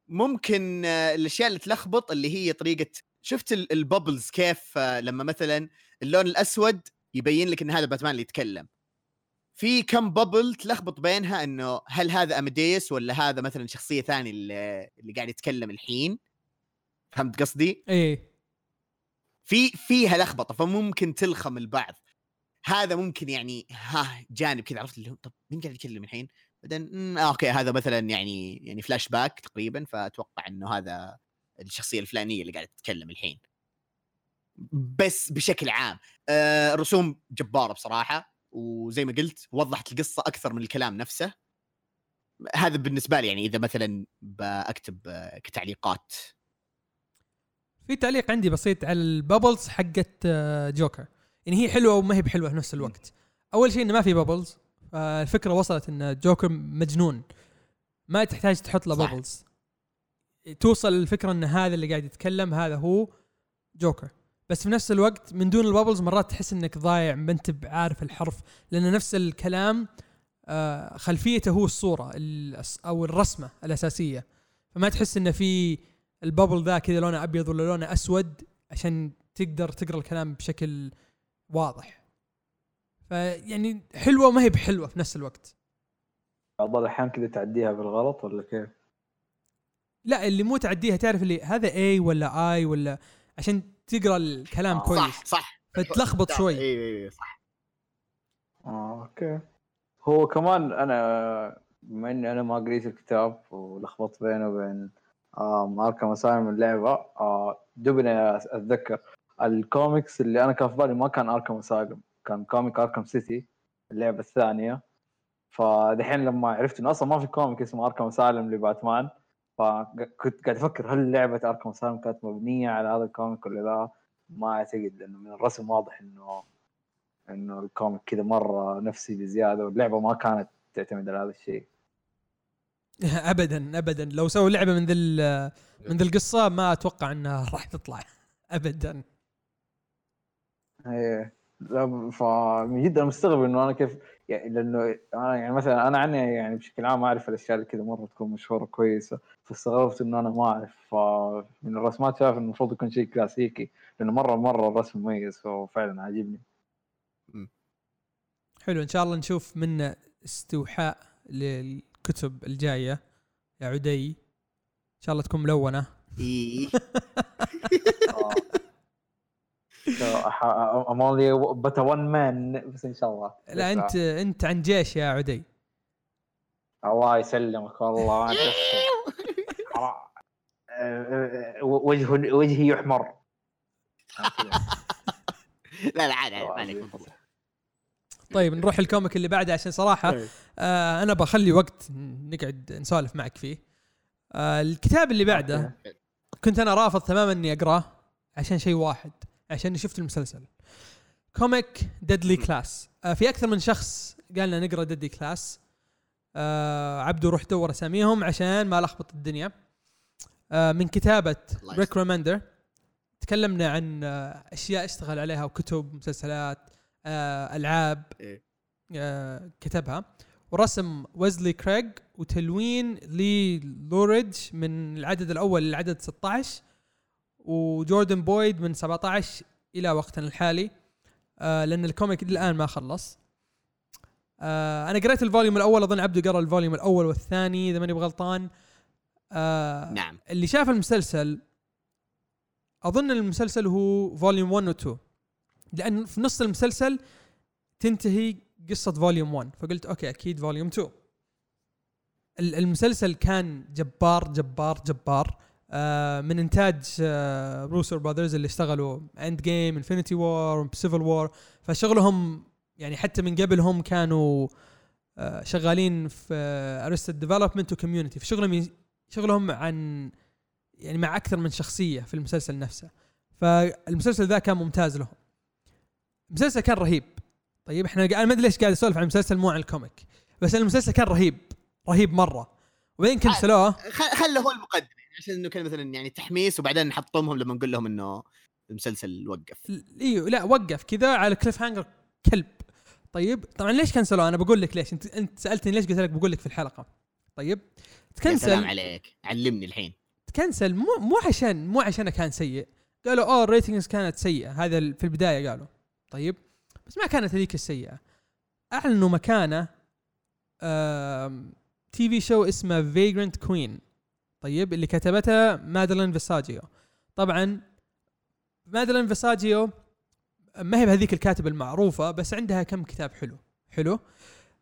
ممكن آه، الأشياء اللي تلخبط اللي هي طريقة شفت ال- ال bubbles كيف آه، لما مثلا اللون الأسود يبين لك إن هذا باتمان اللي يتكلم. في كم bubble تلخبط بينها إنه هل هذا اماديس ولا هذا مثلا شخصية ثانية اللي, اللي قاعد يتكلم الحين؟ فهمت قصدي؟ إيه. في فيها لخبطة فممكن تلخبط البعض. هذا ممكن يعني ها جانب كذا عرفت اللي هو طب مين قاعد يتكلم الحين؟ بعدين okay هذا مثلا يعني يعني فلاش باك تقريبا فأتوقع إنه هذا الشخصية الفلانية اللي قاعدة تتكلم الحين. بس بشكل عام آه رسوم جبارة بصراحة وزي ما قلت وضحت القصة أكثر من الكلام نفسه. هذا بالنسبة لي يعني إذا مثلا بكتب آه، كتعليقات في تعليق عندي بسيط على ال bubbles حقت آه، جوكر. يعني هي حلوة وما هي بحلوة في نفس الوقت. أول شيء إنه ما في bubbles. الفكرة وصلت إن جوكر مجنون. ما تحتاج تحط له. bubbles. توصل الفكرة إن هذا اللي قاعد يتكلم هذا هو جوكر. بس في نفس الوقت من دون ال bubbles مرات تحس إنك ضايع ما انت عارف الحرف. لأن نفس الكلام آه، خلفيته هو الصورة أو الرسمة الأساسية. فما تحس إنه في ال bubble ذا كذا لونه أبيض ولا لونه أسود عشان تقدر تقرأ الكلام بشكل واضح. فيعني حلوة وما هي بحلوة في نفس الوقت. بعض الأحيان كذا تعديها بالغلط ولا كيف؟ لا اللي مو تعديها تعرف اللي هذا اي ولا اي ولا عشان تقرأ الكلام آه، كويس. صح. صح فتلخبط شوي. اي اي إي، صح. آه okay. هو كمان أنا بما اني أنا ما قريت الكتاب ولخبطت بينه وبين Arkham Asylum اللعبة. آه دوبني أتذكر. الكوميكس اللي أنا كان في بالي ما كان Arkham Asylum كان comic Arkham City اللعبة الثانية. فدحين لما عرفت إنه أصلا ما في comic اسمه Arkham Asylum لباتمان فكنت قاعد أفكر هل لعبة Arkham Asylum كانت مبنية على هذا ال comic ولا لا؟ ما أعتقد لأنه من الرسم واضح إنه إنه الكوميك كذا مرة نفسي بزيادة واللعبة ما كانت تعتمد على هذا الشيء. ابدا ابدا. لو سووا لعبة من ذي ال- من ذي القصة ما أتوقع إنها راح تطلع. ابدا. إيه. فمن جد أنا مستغرب إنه أنا كيف يعني لأنه أنا يعني مثلا أنا عني يعني بشكل عام أعرف الأشياء اللي كذا مرة تكون مشهورة كويسة فاستغربت إنه أنا ما أعرف. فمن الرسمات شايف إنه المفروض يكون شيء كلاسيكي لأنه مرة مرة الرسم مميز ففعلا عاجبني. حلو. إن شاء الله نشوف منه استوحاء للكتب الجاية يا عدي. إن شاء الله تكون ملونة. إيه. I'm only but one man بس إن شاء الله. لا انت أنت عن جيش يا عدي. الله يسلمك والله. آه، آه، وجه وجهي يحمر. لا لا عادي عادي ما عليك من فضلك. طيب نروح ال comic اللي بعده عشان صراحة طيب. آه أنا بخلي وقت نقعد نسولف معك فيه. آه الكتاب اللي بعده كنت أنا رافض تماما إني أقرأه عشان شيء واحد عشان شفت المسلسل. comic Deadly Class آه في أكثر من شخص قال لنا نقرأ Deadly Class آه عبدو روح دور أساميهم عشان ما لخبط الدنيا. آه من كتابة ريك ريمندر تكلمنا عن آه أشياء اشتغل عليها وكتب مسلسلات. آه ألعاب إيه. آه كتبها. ورسم ويس كريغ وتلوين لي لوفريدج من العدد الأول للعدد 16 وجوردن بويد من 17 إلى وقتنا الحالي آه لأن ال comic الآن ما خلص. آه أنا قريت ال volume الأول أظن عبده قرأ ال volume الأول والثاني إذا ماني بغلطان. آه نعم. اللي شاف المسلسل أظن المسلسل هو volume 1 و 2 لأن في نص المسلسل تنتهي قصة volume 1 فقلت okay أكيد volume 2 ال- المسلسل كان جبار جبار جبار. آه من إنتاج آه Russo Brothers اللي اشتغلوا Endgame Infinity War Civil War فشغلهم يعني حتى من قبلهم كانوا آه شغالين في Arrested Development و Community فشغلهم شغلهم عن يعني مع أكثر من شخصية في المسلسل نفسه. فالمسلسل ذا كان ممتاز لهم. المسلسل كان رهيب. طيب إحنا أنا ما أدري ليش قاعد أسولف عن المسلسل مو عن ال comic. بس المسلسل كان رهيب رهيب مرة. وبعدين cancel وه خله هو المقدم يعني عشان إنه كان مثلا يعني تحميس وبعدين نحطمهم لما نقول لهم إنه المسلسل وقف. أيوه لا وقف كذا على cliffhanger كذا. طيب طبعا ليش cancel وه أنا بقول لك ليش. انت أنت سألتني ليش قلت لك بقول لك في الحلقة. طيب يا سلام ت cancel. عليك. علمني الحين. ت cancel مو مو عشان مو عشانه كان سيء. قالوا أوه ال ratings كانت سيئة. هذا في البداية قالوا. طيب؟ بس ما كانت هذيك السيئة. أعلنوا مكانه TV show اسمه Vagrant Queen طيب؟ اللي كتبتها مادلين فيساجيو. طبعا مادلين فيساجيو ما هي بهذيك الكاتبه المعروفة بس عندها كم كتاب حلو. حلو؟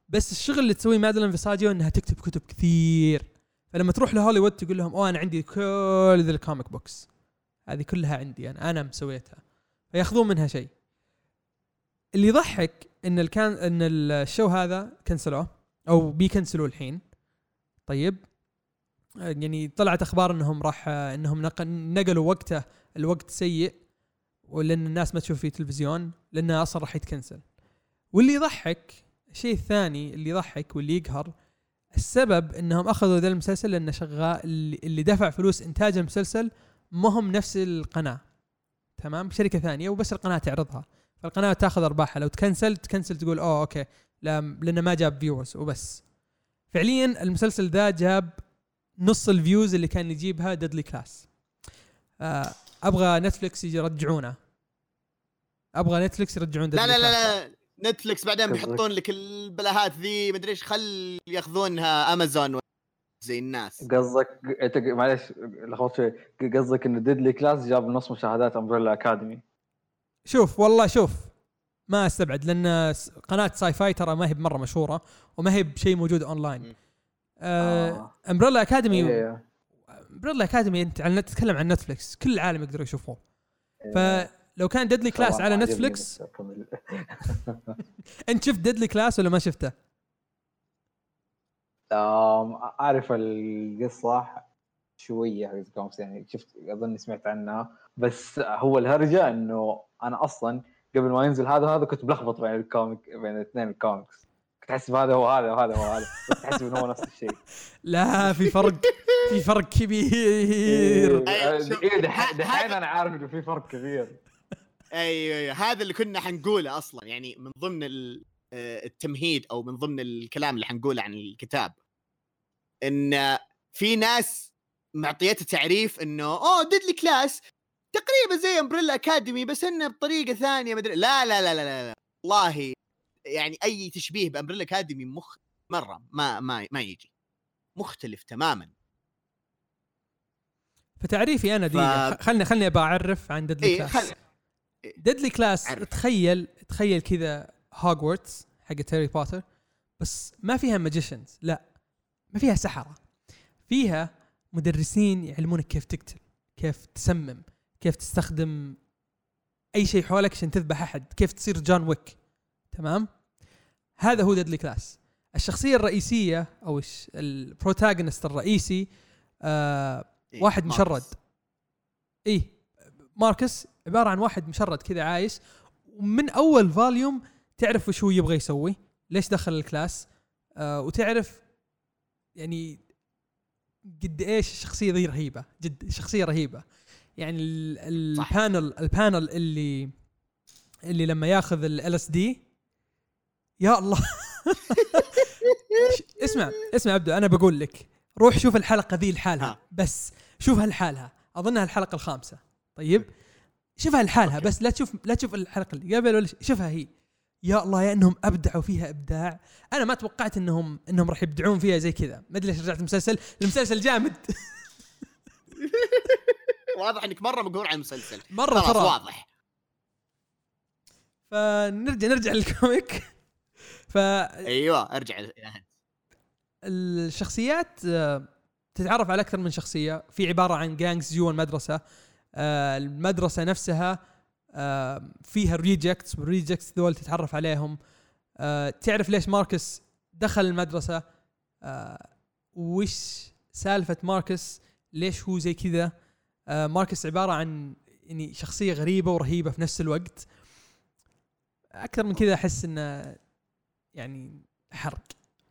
بس الشغل اللي تسويه مادلين فيساجيو إنها تكتب كتب كثير. فلما تروح لهوليوود تقول لهم أوه أنا عندي كل ذي ال comic books هذه كلها عندي أنا أنا مسويتها. فيأخذون منها شيء. اللي يضحك إن الكان إن ال show هذا كنسلوه أو بيكنسلوه الحين. طيب. يعني طلعت أخبار إنهم راح إنهم نق- نقلوا وقته الوقت سيء ولأن الناس ما تشوف فيه تلفزيون لأنه أصلا راح يتكنسل. واللي يضحك الشيء الثاني اللي يضحك واللي يقهر السبب إنهم أخذوا ذا المسلسل لأنه شغال اللي دفع فلوس إنتاج المسلسل ما هم نفس القناة. تمام؟ شركة ثانية وبس القناة تعرضها. فالقناه تاخذ أرباحها. لو تكنسل تكنسل تقول أوه okay. لا لأنه ما جاب viewers وبس. فعليا المسلسل ذا جاب نص ال viewers اللي كان يجيبها Deadly Class آه أبغى نتفلكس يرجعونه. أبغى نتفلكس يرجعون لا لا Class. لا. لا نتفلكس بعدين؟ بيحطون لك البلاهات ذي مدري إيش خل ياخذونها امازون زي الناس. قصدك أنت معلش لخبطت شوي. قصدك إنه Deadly Class جاب نص مشاهدات Umbrella Academy شوف والله شوف ما استبعد لأن قناة ساي فاي ترى ما هي بمرة مشهورة وما هي بشيء موجود أونلاين. آه Umbrella Academy إيه. Umbrella Academy أنت عن تتكلم عن نتفلكس كل العالم يقدروا يشوفوه فلو كان Deadly Class على نتفلكس. أنت شفت Deadly Class ولا ما شفته؟ أعرف القصة شوية حق كوميكس يعني شفت أظني سمعت عنها. بس هو الهرجة إنه أنا أصلا قبل ما ينزل هذا هذا كنت بلخبط بين ال comic بين الاثنين الكوميكس. تحس بهذا هو هذا وهذا هو هذا. بس تحس إنه هو نفس الشيء. لا في فرق في فرق كبير. أيوة، شوف. إيه، دحين هذا- أنا عارف إنه في فرق كبير. أيوه أيوه. هذا اللي كنا حنقوله أصلا. يعني من ضمن ال- آه، التمهيد أو من ضمن الكلام اللي حنقوله عن الكتاب. إن في ناس معطيته تعريف إنه أوه Deadly Class تقريبا زي Umbrella Academy بس إنه بطريقة ثانية مدري لا لا لا لا لا, لا. والله يعني أي تشبيه ب Umbrella Academy مخ مرة ما ما ما يجي. مختلف تماما. فتعريفي أنا دي ف- خلني خلني ابى أعرف عن Deadly اي Class. خل Deadly Class عرف. تخيل تخيل كذا هوجورتس حقت هاري بوتر بس ما فيها magicians لا ما فيها سحرة. فيها مدرسين يعلمونك كيف تقتل كيف تسمم كيف تستخدم أي شيء حولك عشان تذبح أحد كيف تصير جون ويك. تمام؟ هذا هو Deadly Class الشخصية الرئيسية أو الش- ال protagonist الرئيسي آه إيه، واحد ماركس. مشرد. إيه ماركس عبارة عن واحد مشرد كذا عايش ومن أول volume تعرف وش هو يبغى يسوي ليش دخل الكلاس؟ آه وتعرف يعني قد إيش الشخصية ذي رهيبة جد شخصية رهيبة. يعني. ال panel ال panel اللي اللي لما ياخذ LSD يا الله. اسمع اسمع عبدو أنا بقول لك روح شوف الحلقة ذي لحالها ها. بس شوفها لحالها اظنها الحلقة الخامسة. طيب؟ شوفها لحالها. بس لا تشوف لا تشوف الحلقة اللي قبل ولا شوفها هي. يا الله يا إنهم أبدعوا فيها إبداع. أنا ما توقعت إنهم إنهم راح يبدعون فيها زي كذا. ما أدري ليش رجعت المسلسل. المسلسل جامد. واضح إنك مرة مقهور عن المسلسل. مرة ترى. واضح. فنرجع نرجع لل comic. ف أيوه أرجع. الشخصيات آه، تتعرف على أكثر من شخصية. في عبارة عن gangs جوا المدرسة. آه، المدرسة نفسها فيها rejects وال rejects ذول تتعرف عليهم. آه، تعرف ليش ماركس دخل المدرسة؟ آه، وش سالفة ماركس؟ ليش هو زي كذا؟ آه، ماركس عبارة عن يعني شخصية غريبة ورهيبة في نفس الوقت. أكثر من كذا أحس إنه يعني حرق.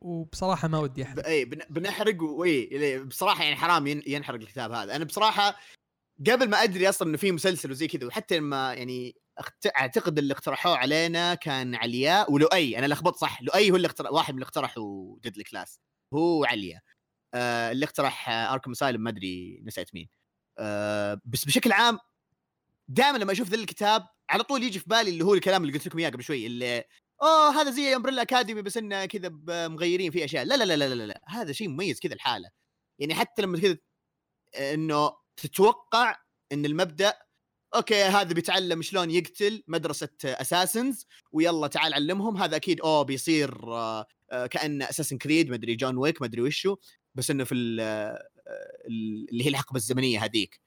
وبصراحة ما ودي أحرق. اي بن- بنحرق واي بصراحة يعني حرام ين- ينحرق الكتاب هذا. أنا بصراحة قبل ما أدري أصلا إنه في مسلسل وزي كذا وحتى لما يعني. أعتقد اللي اقترحوه علينا كان علياء ولؤي أنا لخبطت صح لؤي هو اللي اخترع واحد من اللي اقترحوا Deadly Class هو عليا آه اللي اقترح Arkham Asylum ما أدري نسيت مين آه بس بشكل عام دائما لما أشوف ذا الكتاب على طول يجي في بالي اللي هو الكلام اللي قلت لكم إياه قبل شوي اللي أوه هذا زي Umbrella Academy بس إنه كذا مغيرين فيه أشياء لا لا لا لا لا, لا. هذا شيء مميز كذا الحاله يعني حتى لما كذا إنه تتوقع إن المبدأ okay هذا بيتعلم شلون يقتل مدرسة assassins ويلا تعال علمهم. هذا أكيد اوه بيصير آه، آه، كانه اساسن كريد مدري جون ويك مدري وشو بس إنه في آه، ال- اللي هي الحقبة الزمنية هذيك.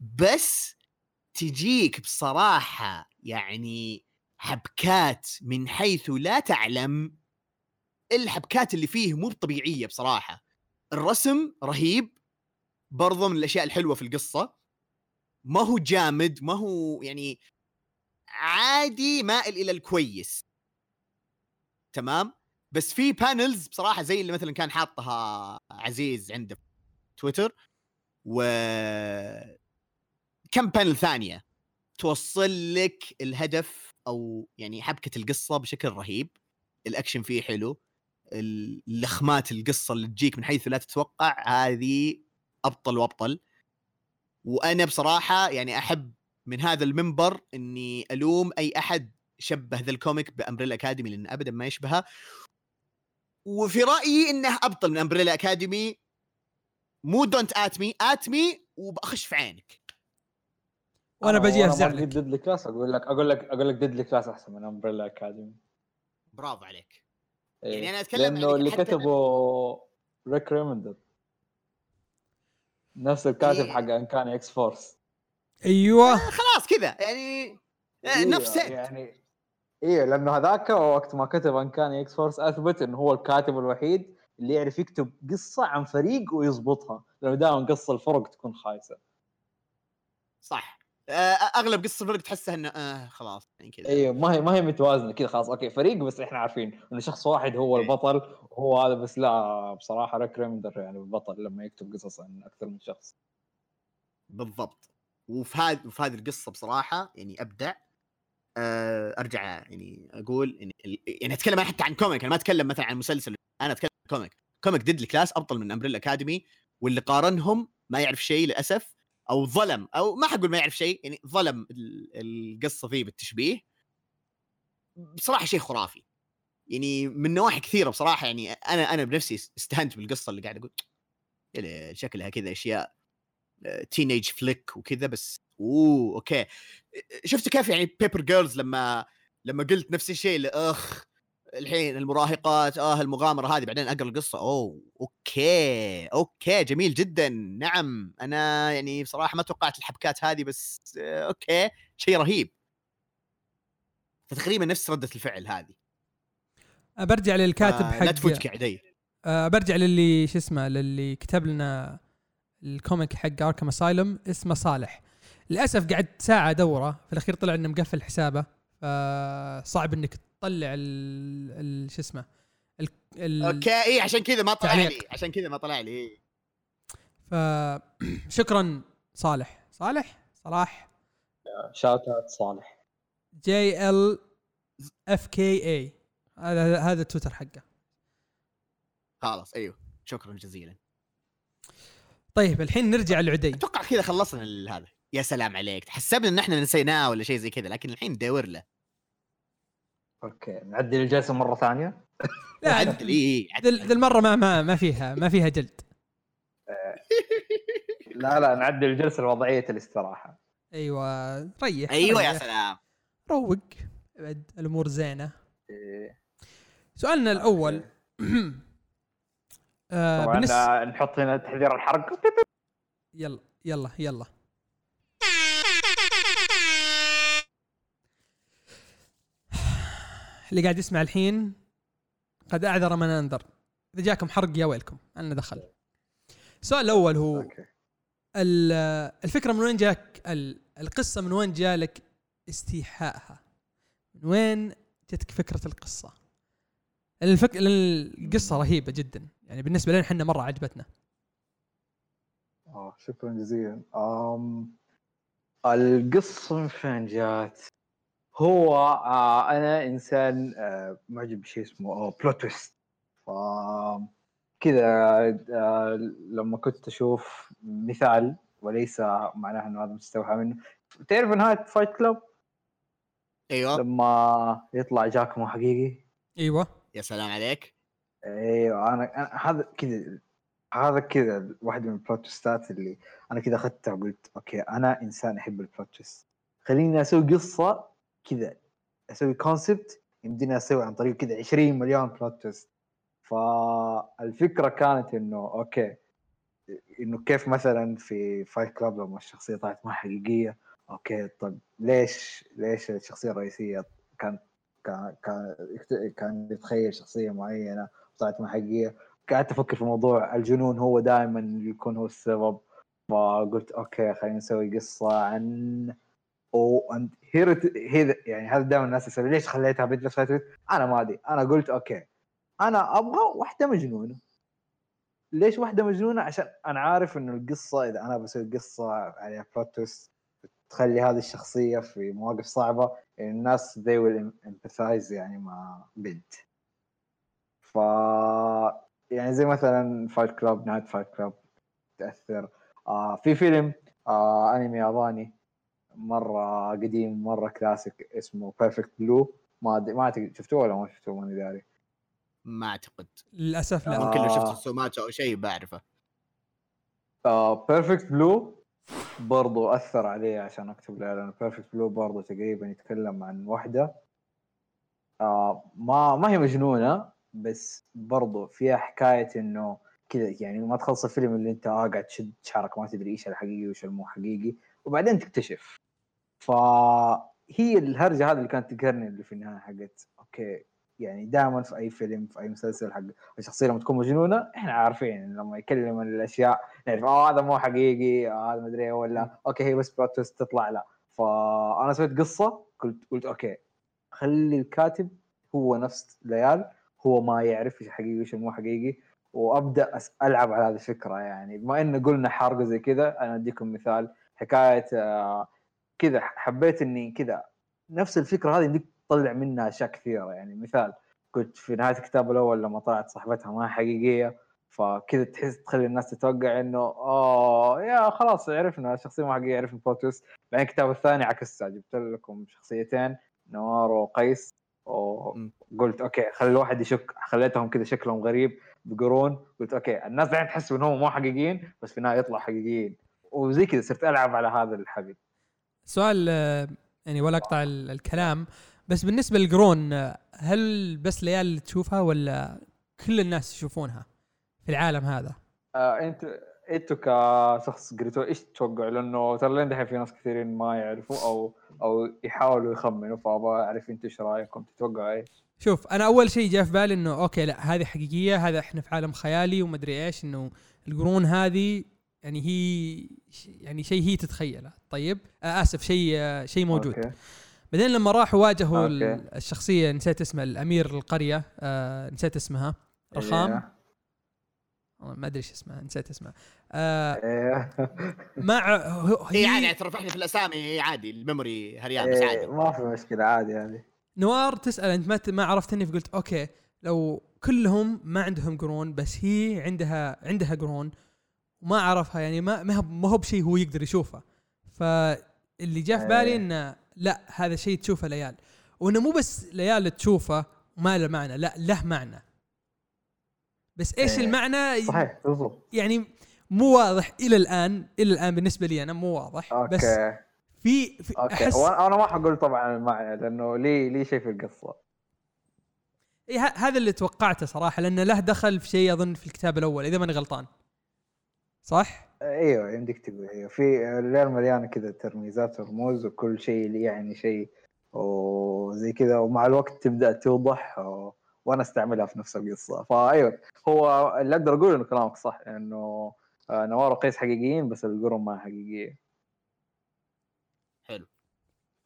بس تجيك بصراحة يعني حبكات من حيث لا تعلم الحبكات اللي فيه مو طبيعيه بصراحة. الرسم رهيب برضو من الأشياء الحلوة في القصة. ما هو جامد ما هو يعني عادي مائل إلى الكويس. تمام؟ بس في panels بصراحة زي اللي مثلا كان حاطها عزيز عنده في تويتر و كم panel ثانية توصل لك الهدف أو يعني حبكة القصة بشكل رهيب. الأكشن فيه حلو. اللخمات القصة اللي تجيك من حيث لا تتوقع هذه أبطل وأبطل. وأنا بصراحة يعني أحب من هذا المنبر إني ألوم أي أحد شبه ذا ال comic ب Umbrella Academy لأن ابدا ما يشبهها وفي رأيي إنه أبطل من Umbrella Academy. مو don't at me at me وبأخش في عينك. وأنا بجي افزع لك لك. Deadly Class أقول لك أقول لك أقول لك Deadly Class أحسن من Umbrella Academy. bravo عليك. إيه. يعني أنا أتكلم لأنه على- اللي كتبه Rick Remender نفس الكاتب إيه. حق Uncanny X-Force. أيوه. خلاص كذا. يعني آه، إيه، نفس يعني إيه لأنه هذاك وقت ما كتب Uncanny X-Force اثبت انه هو الكاتب الوحيد اللي يعرف يكتب قصة عن فريق ويضبطها. لأنه دائما قصة الفرق تكون خايسة. صح. آه، أغلب قصة الفرق تحسها إنه آه خلاص يعني كذا. أيوه ما هي ما هي متوازنة كذا خلاص okay فريق بس إحنا عارفين انه شخص واحد هو إيه. البطل وهو هذا بس لا بصراحة Rick Remender يعني البطل لما يكتب قصص عن أكثر من شخص. بالضبط. وفي هذه وفي هذه القصة بصراحة يعني أبدع. آه، أرجع يعني أقول يعني يعني أتكلم أنا حتى عن comic أنا ما أتكلم مثلا عن مسلسل أنا أتكلم عن comic. comic Deadly Class أبطل من Umbrella Academy واللي قارنهم ما يعرف شيء للأسف أو ظلم أو ما حقول ما يعرف شيء يعني ظلم ال- القصة ذي بالتشبيه. بصراحة شيء خرافي. يعني من نواحي كثيرة بصراحة يعني أنا أنا بنفسي استهنت بالقصة اللي قاعد أقول. شكلها كذا أشياء teenage flick وكذا بس أوه okay. شفت كيف يعني Paper Girls لما لما قلت نفس الشيء أخ الحين المراهقات آه المغامرة هذه بعدين أقرأ القصة. أوه okay okay جميل جدا. نعم أنا يعني بصراحة ما توقعت الحبكات هذه بس آه، okay شيء رهيب. فتقريبا نفس ردة الفعل هذه. أه، برجع للكاتب آه، لا حق تفوتك عدي. أه برجع للي شو اسمه للي كتب لنا ال comic حق Arkham Asylum اسمه صالح. للأسف قعد ساعة أدوره في الأخير طلع إنه مقفل حسابه فصعب إنك تطلع ال, ال... شو اسمه ال... ال... okay اي عشان كذا ما طلع تعليق. لي عشان كذا ما طلع لي إيه. فشكرا صالح. صالح؟ صلاح؟ shout out صالح. G L F K E هذا هذا التويتر حقه. خلاص أيوه. شكرا جزيلا. طيب الحين نرجع لعدي. أتوقع كذا خلصنا ال- هذا. يا سلام عليك. حسبنا إن إحنا نسيناه ولا شيء زي كذا لكن الحين ندور له. okay. نعدل الجلسة مرة ثانية؟ لا عدل اي ذا المرة ما ما ما فيها ما فيها جلد. لا لا نعدل الجلسة لوضعيه الاستراحة. أيوه ريح أيوه يا. سلام. روق. بعد الأمور زينة. إيه. سؤالنا الأول. آه طبعا نحط هنا تحذير الحرق. يلا يلا يلا. اللي قاعد يسمع الحين قد أعذر من أنذر. إذا جاكم حرق يا ويلكم. أنا دخل. السؤال الأول هو الفكرة من وين جاك؟ ال- القصة من وين جالك استيحائها من وين جتك فكرة القصة؟ الفك... القصة رهيبة جدا. يعني بالنسبة لنا إحنا مرة عجبتنا. آه شكرا جزيلا. أم القصة من فين جات؟ هو آه أنا إنسان آه معجب بشيء اسمه آه plot twist ف كذا آه لما كنت أشوف مثال وليس معناه إنه هذا مستوحى منه. تعرف نهاية Fight Club أيوه. لما يطلع جاك مو حقيقي. أيوه. يا سلام عليك. أيوه أنا أنا هذا كذا هذا كذا واحد من ال plot twist ات اللي أنا كذا أخذتها وقلت okay أنا إنسان أحب ال plot twist خليني أسوي قصة كذا أسوي concept يمديني أسوي عن طريق كذا 20 مليون plot twist فالفكرة كانت إنه okay إنه كيف مثلا في Fight Club لما الشخصية طلعت ما حقيقية okay طب ليش ليش الشخصية الرئيسية كانت كان كان كان يتخيل شخصية معينة طلعت ما حقيقية؟ قعدت أفكر في موضوع الجنون هو دائما يكون هو السبب فقلت okay خلينا نسوي قصة عن أو and here هي يعني هذا دائما الناس يسالوا ليش خليتها بنت ليش؟ أنا ما أدري. أنا قلت okay. أنا أبغى واحدة مجنونة. ليش واحدة مجنونة؟ عشان أنا عارف إنه القصة إذا أنا بسوي قصة عليها plot تخلي هذه الشخصية في مواقف صعبة يعني الناس they will empathize يعني مع بنت. ف يعني زي مثلا Fight Club نهايه Fight Club تأثر. آه في فيلم آه أنمي ياباني. مرة قديم مرة كلاسيك اسمه Perfect Blue ما ما أعتقد شفتوه ولا ما شفتوه؟ ماني داري. ما أعتقد. للأسف لا. ممكن لو شفت آه. السوماتو أو شيء بعرفه. Perfect Blue برضو أثر علي عشان أكتب له لأنه Perfect Blue برضو تقريبا يتكلم عن واحدة آه ما ما هي مجنونة بس برضو فيها حكاية إنه كذا يعني ما تخلص الفيلم اللي أنت آه قاعد تشد شعرك ما تدري إيش الحقيقي وإيش المو حقيقي وبعدين تكتشف. فهي الهرجة هذه اللي كانت تقهرني اللي في النهاية حقت okay يعني دائما في أي فيلم في أي مسلسل حق الشخصيه لما تكون مجنونة إحنا عارفين لما يكلم الأشياء نعرف آه هذا مو حقيقي آه هذا مدري إيه ولا okay هي بس plot twist تطلع لا. فأنا سويت قصة قلت قلت okay خلي الكاتب هو نفس ليال هو ما يعرف إيش حقيقي وإيش مو حقيقي وأبدأ ألعب على هذه الفكرة يعني. بما إن قلنا حرقه زي كذا أنا أديكم مثال حكاية آه، كذا حبيت إني كذا. نفس الفكرة هذه يمديك تطلع منها أشياء كثيرة. يعني مثال كنت في نهاية الكتاب الأول لما طلعت صاحبتها ما حقيقية فكذا تحس تخلي الناس تتوقع إنه آه يا خلاص عرفنا الشخصيه ما حقيقية عرفنا plot twist. بعدين الكتاب الثاني عكسها جبت لكم شخصيتين نوار وقيس. وقلت okay خلي الواحد يشك خليتهم كذا شكلهم غريب بقرون قلت okay الناس دحين تحس إنهم مو حقيقيين بس في النهاية يطلعوا حقيقيين. وزي كذا صرت ألعب على هذا الحبل سؤال آه، يعني ولا أقطع ال- الكلام بس بالنسبة للقرون آه، هل بس ليال تشوفها ولا كل الناس يشوفونها في العالم هذا؟ آه أنت أنتوا كشخص قريتوه إيش تتوقعوا لأنه ترى لين دحين في ناس كثيرين ما يعرفوا أو أو يحاولوا يخمنوا فأبغى أعرف أنتوا إيش رأيكم تتوقعوا إيش؟ شوف أنا أول شيء جاء في بالي إنه أوكي لا هذه حقيقية هذا إحنا في عالم خيالي ومدري إيش إنه القرون هذه يعني هي ش- يعني شيء هي تتخيله. طيب؟ آه آسف شيء آه شيء موجود. أوكي. بعدين لما راحوا واجهوا أوكي. الشخصية نسيت اسمها الأمير القرية آه نسيت اسمها. رخام؟ إيه. والله ما أدري إيش اسمها نسيت اسمها. آه إيه. مع هو- هي عادي يعني ترى إحنا في الأسامي. عادي الميموري عريان بس إيه، عادي. ما في مشكلة عادي يعني نوار تسأل أنت ما ما عرفتني فقلت أوكي لو كلهم ما عندهم قرون بس هي عندها عندها قرون وما عرفها يعني ما ما هو- ما هو بشيء هو يقدر يشوفه. فاللي جاء في بالي إيه. إنه لا هذا شيء تشوفه ليال. وإنه مو بس ليال تشوفه وما له معنى لا له معنى. بس إيش إيه. المعنى؟ صحيح بالضبط. يعني مو واضح إلى الآن إلى الآن بالنسبة لي أنا مو واضح بس أوكي. في, في أوكي. أحس وأنا أنا ما حقول طبعا المعنى لأنه لي لي شيء في القصة. إيه هذا اللي توقعته صراحة لأنه له دخل في شيء أظن في الكتاب الأول إذا ماني غلطان. صح؟ أيوه يمديك تقول أيوه. في الليل مليانه كذا ترميزات ورموز وكل شيء يعني شيء وزي كذا ومع الوقت تبدأ توضح و... وأنا أستعملها في نفس القصة. فأيوة هو اللي أقدر أقوله إنه كلامك صح إنه آه، نوار وقيس حقيقيين بس القرون ما حقيقيه حلو.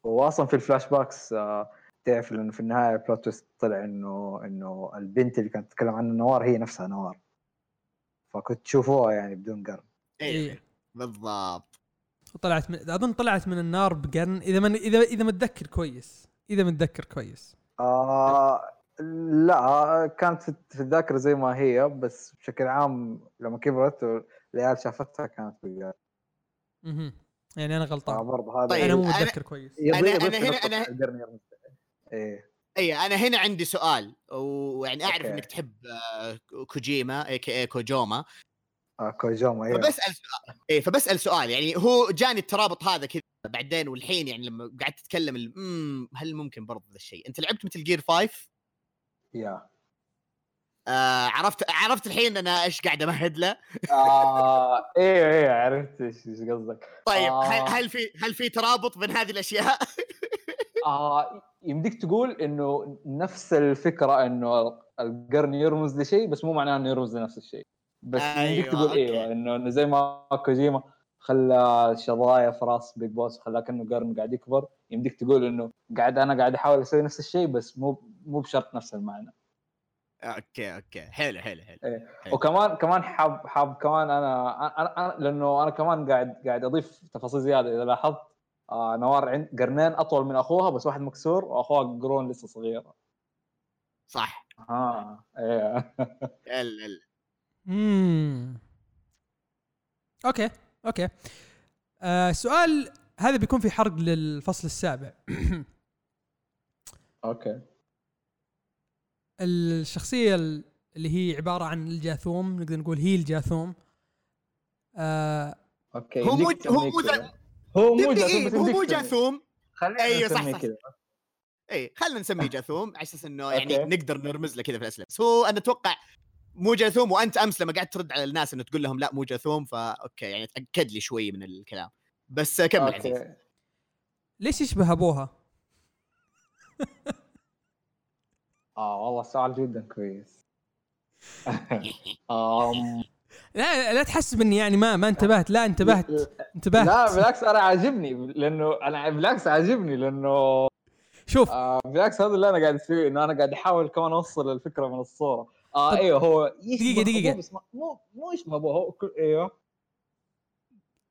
واصلا في ال flashbacks آه، تعرف لأنه في النهاية plot twist طلع إنه إنه البنت اللي كانت تتكلم عنها نوار هي نفسها نوار. فكنت تشوفوها يعني بدون قرن. أيوه إيه. بالضبط. طلعت من أظن طلعت من النار بقرن. إذا من اذا إذا متذكر كويس. إذا متذكر كويس. آه لا كانت في في الذاكرة زي ما هي بس بشكل عام لما كبرت والعيال شافتها كانت بقى أها يعني أنا غلطان. برضه هذا طيب، أنا مو أنا- متذكر كويس. أنا في هنا- يرمز. إيه. اي أنا هنا عندي سؤال ويعني أعرف أوكي. إنك تحب آه، كوجيما اي كي اي كوجوما. آه كوجوما أيوه فبسأل سؤال إيه فبسأل سؤال يعني هو جاني الترابط هذا كذا بعدين والحين يعني لما قعدت تتكلم ال- مم، هل ممكن برضه ذا الشيء؟ أنت لعبت مثل جير 5 يا. آه عرفت عرفت الحين أنا إيش قاعد أمهد له؟ آه أيوه أيوه عرفت إيش قصدك. طيب آه. هل في هل في ترابط بين هذه الأشياء؟ آه يمديك تقول إنه نفس الفكرة إنه القرن يرمز لشيء بس مو معناه إنه يرمز لنفس الشيء بس يمديك أيوة، تقول أوكي. أيوه إنه زي ما كوجيما خلى شظايا في راس Big Boss وخلاه كأنه قرن قاعد يكبر يمديك تقول إنه قاعد أنا قاعد أحاول أسوي نفس الشيء بس مو مو بشرط نفس المعنى أوكي أوكي حلو حلو حلو إيه. حلو. وكمان كمان حاب حاب كمان أنا أنا, أنا لأنه أنا كمان قاعد قاعد أضيف تفاصيل زيادة إذا لاحظت آه نوار عند قرنين أطول من أخوها بس واحد مكسور وأخوها قرون لسه صغيرة. صح. آه إيه. ال ال امم أوكي أوكي. آه سؤال هذا بيكون في حرق للفصل السابع. أوكي. الشخصية ال- اللي هي عبارة عن الجاثوم نقدر نقول هي الجاثوم. آه أوكي هو مو- هو مو. هو مو جاثوم إيه هو مو. جاثوم خلينا أيوة، صح، صح. اي خلينا نسميه جاثوم على أساس إنه يعني أوكي. نقدر نرمز له كذا في الأسئلة بس هو أنا أتوقع مو جاثوم وأنت أمس لما قعدت ترد على الناس إنه تقول لهم لا مو جاثوم فا أوكي يعني تاكد لي شوي من الكلام بس كمل عزيز ليش يشبه أبوها؟ آه والله سؤال جدا كويس آم، لا لا تحسب اني يعني ما ما انتبهت لا انتبهت انتبهت. لا بالعكس أنا عاجبني لأنه أنا بالعكس عاجبني لأنه شوف. آه بالعكس هذا اللي أنا قاعد أسويه إنه أنا قاعد أحاول كمان أوصل الفكرة من الصورة. آه طب- أيوه هو دقيقة. أبوه بس مو مو يشبه ابوه هو كل أيوه.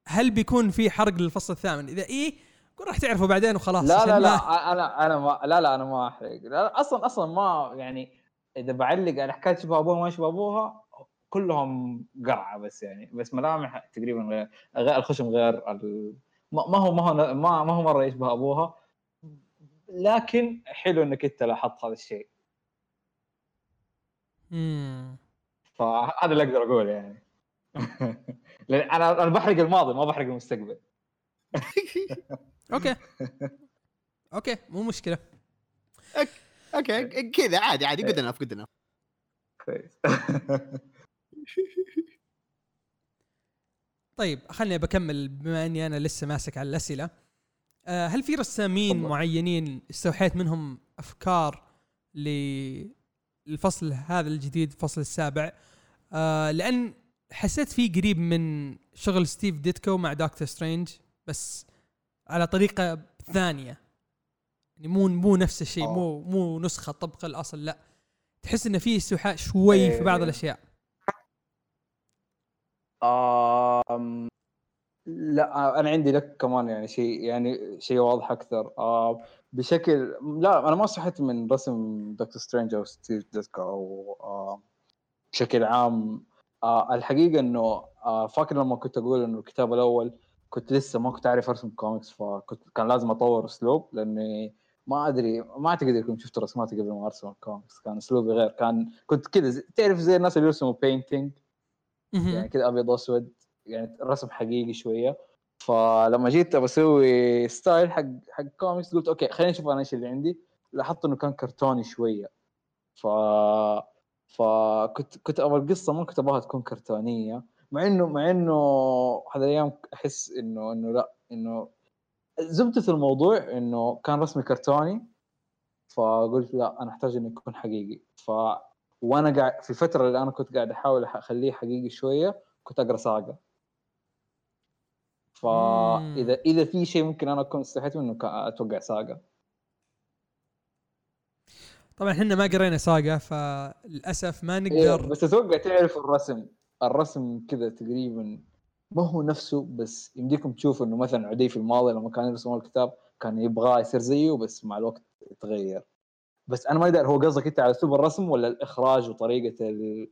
هل بيكون في حرق للفصل الثامن؟ إذا إيه قول راح تعرفوا بعدين وخلاص لا لا لا ما- أنا أنا ما لا لا أنا ما أحرق. لا لا أصلا أصلا ما يعني إذا بعلق على حكاية شبه أبوها ما يشبه أبوها كلهم قرعة بس يعني بس ملامح تقريبا غير, غير الخشم غير ال... ما ما هو ما هو ما, ما هو مرة يشبه أبوها. لكن حلو إنك أنت لاحظت هذا الشيء. مم. فهذا اللي أقدر أقوله يعني. لأن أنا أنا بحرق الماضي ما بحرق المستقبل. أوكي. أوكي مو مشكلة. أوكي كذا عادي عادي جود انف جود انف كويس. طيب خليني بكمل بما إني أنا لسه ماسك على الأسئلة آه، هل في رسامين تفضل. معينين استوحيت منهم أفكار للفصل هذا الجديد الفصل السابع آه، لأن حسيت فيه قريب من شغل ستيف ديتكو مع دكتور سترينج بس على طريقة ثانية يعني مو مو نفس الشيء آه. مو مو نسخة طبق الأصل لا تحس إنه في استوحاء شوي في بعض إيه. الأشياء آم، لا أنا عندي لك كمان يعني شيء يعني شيء واضح أكثر. آه بشكل لا أنا ما استوحيت من رسم دكتور سترينج أو ستيف ديتكو أو بشكل عام. آه الحقيقة إنه آه فاكر لما كنت أقول إنه الكتاب الأول كنت لسه ما كنت أعرف أرسم كوميكس فكنت كان لازم أطور أسلوب لأني ما أدري ما أعتقد إنكم شفتوا رسماتي قبل ما أرسم الكوميكس كان أسلوبي غير. كان كنت كذا تعرف زي الناس اللي يرسموا painting. يعني كذا أبيض وأسود يعني رسم حقيقي شوية. فلما جيت بسوي style حق حق كوميكس قلت أوكي خليني أشوف أنا إيش اللي عندي. لاحظت إنه كان كرتوني شوية. ف فكنت كنت أبغى القصة ما كنت أبغاها تكون كرتونية. مع إنه مع إنه هذه الأيام أحس إنه إنه لا إنه زبدة الموضوع إنه كان رسمي كرتوني. فقلت لا أنا أحتاج إنه يكون حقيقي. ف وأنا قاعد في الفترة اللي أنا كنت قاعد أحاول أخليه حقيقي شوية كنت أقرأ ساقا فاذا إذا في شيء ممكن أنا أكون استحيت منه أتوقع ساقا طبعا إحنا ما قرينا ساقا فللأسف ما إيه نقدر بس أتوقع تعرف الرسم. الرسم كذا تقريبا ما هو نفسه بس يمديكم تشوفوا إنه مثلا عدي في الماضي لما كان يرسم الكتاب كان يبغاه يصير زيه بس مع الوقت تغير بس أنا ما أدري هو قصدك أنت على اسلوب الرسم ولا الإخراج وطريقة ال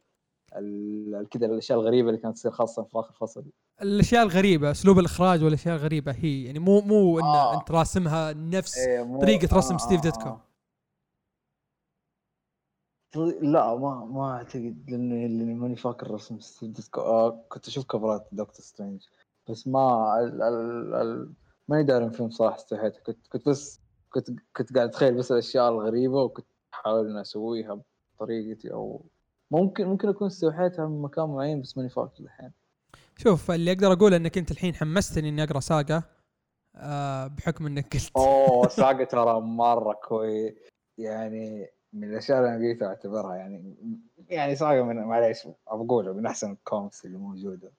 ال- كذا الأشياء الغريبة اللي كانت تصير خاصة في آخر فصل الأشياء الغريبة أسلوب الإخراج والأشياء الغريبة هي يعني مو مو إن آه. أنت راسمها نفس إيه، مو- طريقة رسم ستيف ديتكو. طي- لا ما ما أعتقد لأنه لاني ماني فاكر رسم ستيف ديتكو آه كنت أشوف كفرات دكتور سترينج بس ما ال ال ال ماني داري فيهم صراحة استحيت كنت كنت بس كنت كنت قاعد أتخيل بس الأشياء الغريبة وكنت أحاول ان أسويها بطريقتي أو ممكن ممكن أكون استوحيتها من مكان معين بس ماني فاكر الحين. شوف اللي أقدر أقوله إنك أنت الحين حمستني إني أقرأ ساقا آه بحكم إنك قلت. أوه ساقا ترى مرة كويس يعني من الأشياء اللي أنا قريتها أعتبرها يعني يعني ساقا من معليش بقولها من أحسن الكوميكس اللي موجودة.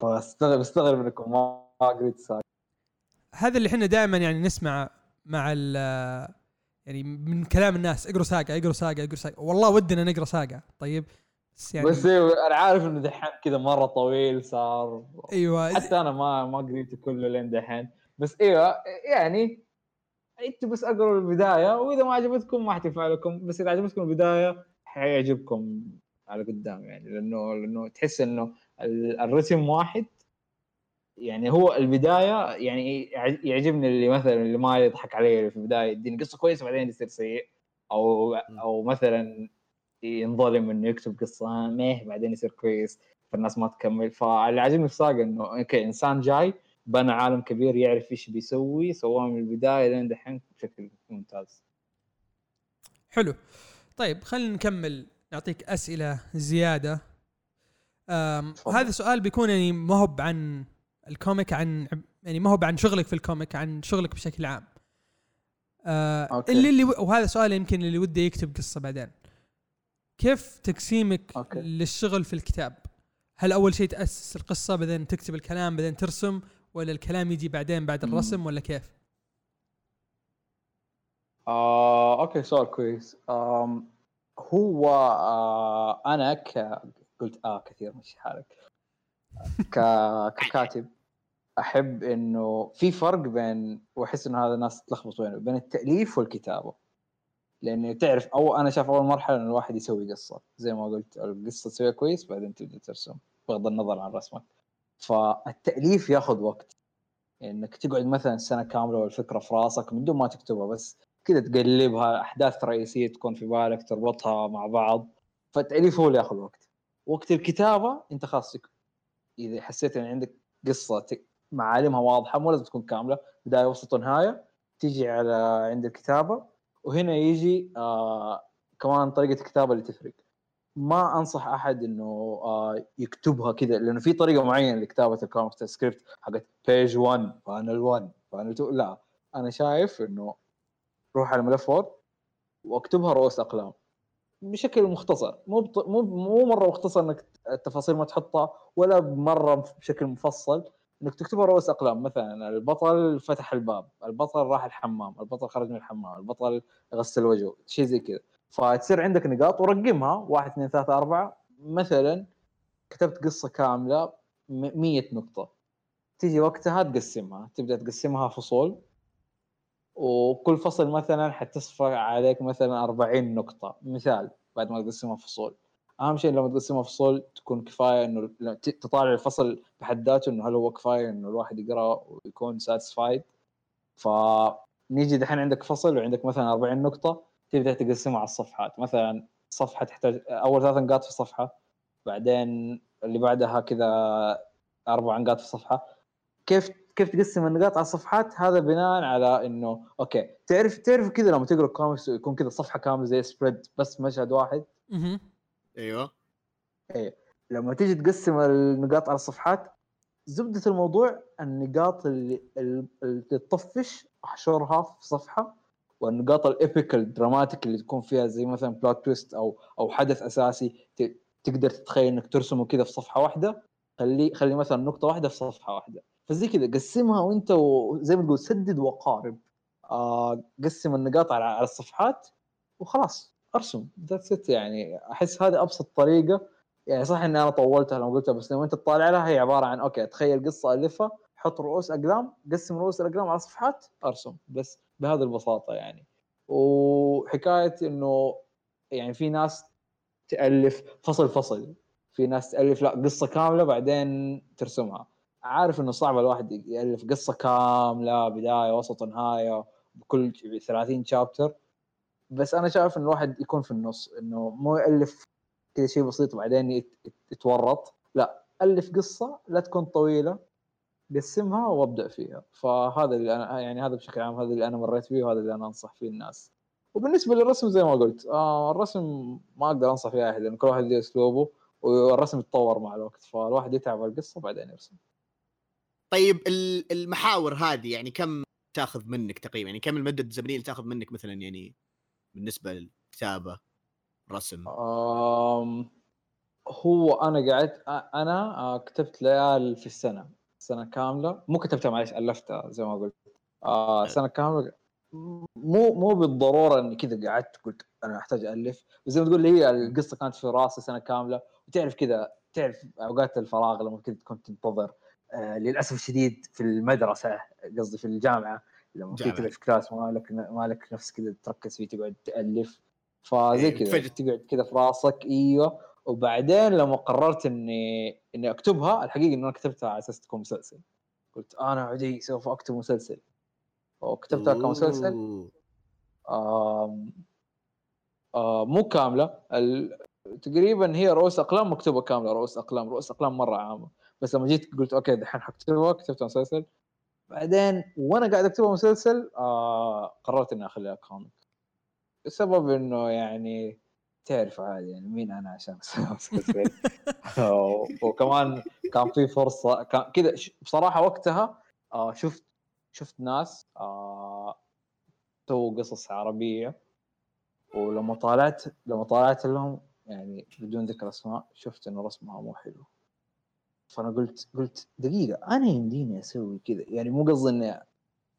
فاستغرب استغرب انكم ما قريت ساقا هذا اللي إحنا دائما يعني نسمع مع ال يعني من كلام الناس اقروا ساقا اقروا ساقا اقروا ساقا والله ودنا نقرأ ساقا طيب بس يعني بس إيه، أنا عارف إنه دحين كذا مرة طويل صار. أيوه حتى أنا ما ما قريته كله لين دحين. بس أيوه يعني أنتوا بس اقروا البداية وإذا ما عجبتكم ما حتنفع لكم. بس إذا عجبتكم البداية حيعجبكم على قدام يعني لأنه لأنه تحس إنه ال- الرسم واحد يعني هو البداية يعني يع- يعجبني اللي مثلا اللي ما يضحك علي في البداية يديني قصة كويسة بعدين يصير سيء. أو أو مثلا ينظلم إنه يكتب قصة ميه بعدين يصير كويس فالناس ما تكمل. فاللي عاجبني في ساقا إنه أوكي إنسان جاي بنى عالم كبير يعرف إيش بيسوي سواه من البداية لين دحين بشكل ممتاز. حلو. طيب خلينا نكمل. نعطيك أسئلة زيادة. هذا سؤال بيكون يعني ما هو عن الكوميك عن يعني ما هو عن شغلك في الكوميك عن شغلك بشكل عام آه أوكي. اللي اللي وهذا سؤال يمكن اللي وده يكتب قصة بعدين كيف تقسيمك أوكي. للشغل في الكتاب هل أول شيء تأسس القصة بعدين تكتب الكلام بعدين ترسم ولا الكلام يجي بعدين بعد. الرسم ولا كيف؟ آه، أوكي سؤال كويس آم، هو آه، أنا ك قلت آه كثير مش حالك ك... ككاتب أحب إنه في فرق بين وأحس إنه هذا الناس تلخبط بينه بين التأليف والكتابة. لأنه تعرف أو أنا شايف أول مرحلة إنه الواحد يسوي قصة. زي ما قلت القصة تسويها كويس بعدين تبدأ ترسم بغض النظر عن رسمك. فالتأليف ياخذ وقت. إنك تقعد مثلا سنة كاملة والفكرة في راسك من دون ما تكتبها بس كذا تقلبها أحداث رئيسية تكون في بالك تربطها مع بعض. فالتأليف هو اللي ياخذ وقت. وقت الكتابة أنت خلاص إذا حسيت إن عندك قصة معالمها واضحة مو لازم تكون كاملة بداية وسط ونهايه تيجي على عند الكتابة وهنا يجي آه كمان طريقة الكتابة اللي تفرق. ما أنصح أحد إنه آه يكتبها كذا لأنه في طريقة معينة لكتابة الكوميك سكريبت حقت page 1 panel 1 panel 2 لا. أنا شايف إنه روح على ملف Word واكتبها رؤوس أقلام. بشكل مختصر. مو بط... مو مو مرة مختصر إنك التفاصيل ما تحطها ولا مرة بشكل مفصل. إنك تكتبها رؤوس أقلام مثلا البطل فتح الباب البطل راح الحمام البطل خرج من الحمام البطل غسل وجهه شيء زي كذا. فتصير عندك نقاط ورقمها واحد اثنين ثلاثة أربعة. مثلا كتبت قصة كاملة مية نقطة. تيجي وقتها تقسمها تبدأ تقسمها فصول. وكل فصل مثلا حتصفى عليك مثلا 40 نقطة. مثال بعد ما تقسمها فصول. أهم شيء لما تقسمها فصول تكون كفاية إنه تطالع الفصل بحد ذاته إنه هل هو كفاية إنه الواحد يقرأ ويكون satisfied فنيجي دحين عندك فصل وعندك مثلا 40 نقطة تبدأ تقسمها على الصفحات. مثلا صفحة تحتاج أول ثلاث نقاط في الصفحة بعدين اللي بعدها كذا أربع نقاط في الصفحة. كيف كيف تقسم النقاط على الصفحات؟ هذا بناء على إنه أوكي تعرف تعرف كذا لما تقرأ كوميكس يكون كذا صفحة كاملة زي spread بس مشهد واحد؟ أيوه. إيه. لما تيجي تقسم النقاط على الصفحات زبدة الموضوع النقاط اللي اللي تطفش أحشرها في صفحة والنقاط ال epical ال dramatic اللي تكون فيها زي مثلا plot twist أو أو حدث أساسي تقدر تتخيل إنك ترسمه كذا في صفحة واحدة خلي خلي مثلا نقطة واحدة في صفحة واحدة. فزي كذا قسمها وأنت وزي ما تقول سدد وقارب. آه قسم النقاط على الصفحات وخلاص. أرسم. that's it يعني أحس هذه أبسط طريقة. يعني صح إني أنا طولتها لما قلتها بس لما أنت تطالع لها هي عبارة عن أوكي تخيل قصة ألفها حط رؤوس أقلام قسم رؤوس الأقلام على صفحات أرسم. بس بهذه البساطة يعني. وحكاية إنه يعني في ناس تألف فصل فصل. في ناس تألف لا قصة كاملة بعدين ترسمها. عارف إنه صعب الواحد يألف قصة كاملة بداية وسط نهاية بكل 30 شابتر بس أنا شايف ان الواحد يكون في النص إنه مو يألف كذا شيء بسيط وبعدين يت- يت- يتورط. لا ألف قصة لا تكون طويلة قسمها وأبدأ فيها. فهذا اللي أنا يعني هذا بشكل عام هذا اللي أنا مريت فيه وهذا اللي أنا أنصح فيه الناس. وبالنسبة للرسم زي ما قلت آه الرسم ما أقدر أنصح فيه أحد لأن كل واحد له أسلوبه والرسم يتطور مع الوقت. فالواحد يتعب على القصة بعدين يرسم. طيب ال- المحاور هذه يعني كم تاخذ منك تقريبا؟ يعني كم المدة الزمنية اللي تاخذ منك مثلا يعني بالنسبة للكتابة رسم. آم، هو أنا قعدت أنا آه، كتبت ليال في السنة سنة كاملة. مو كتبتها معلش ألفتها زي ما قلت. آه سنة كاملة. مو مو بالضرورة إني كذا قعدت قلت أنا أحتاج ألف. بس زي ما تقول لي هي القصة كانت في راسي سنة كاملة. وتعرف كذا تعرف أوقات الفراغ لما كنت كنت تنتظر آه للأسف الشديد في المدرسة قصدي في الجامعة. لما في جامعة. كذا في كلاس ما لك ما لك نفس كذا تركز فيه تقعد تألف فزي إيه، كذا. تقعد كذا في راسك إيوه. وبعدين لما قررت إني إني أكتبها الحقيقة انه أنا كتبتها على أساس تكون مسلسل. قلت أنا عدي سوف أكتب مسلسل. وكتبتها كمسلسل. آم آم مو كاملة. ال... تقريبا هي رؤوس أقلام مكتوبة كاملة رؤوس أقلام رؤوس أقلام مرة عامة. بس لما جيت قلت أوكي دحين حكتبها كتبتها مسلسل. بعدين وأنا قاعد اكتبها مسلسل آه قررت إني اخليها كوميك السبب إنه يعني تعرف عادي يعني مين أنا عشان مسلسل. وكمان كان في فرصة كان كذا بصراحة وقتها آه شفت شفت ناس آه سووا قصص عربية. ولما طالعت لما طالعت لهم يعني بدون ذكر أسماء شفت إنه رسمها مو حلو. فأنا قلت قلت دقيقة أنا يمديني أسوي كذا. يعني مو قصدي إني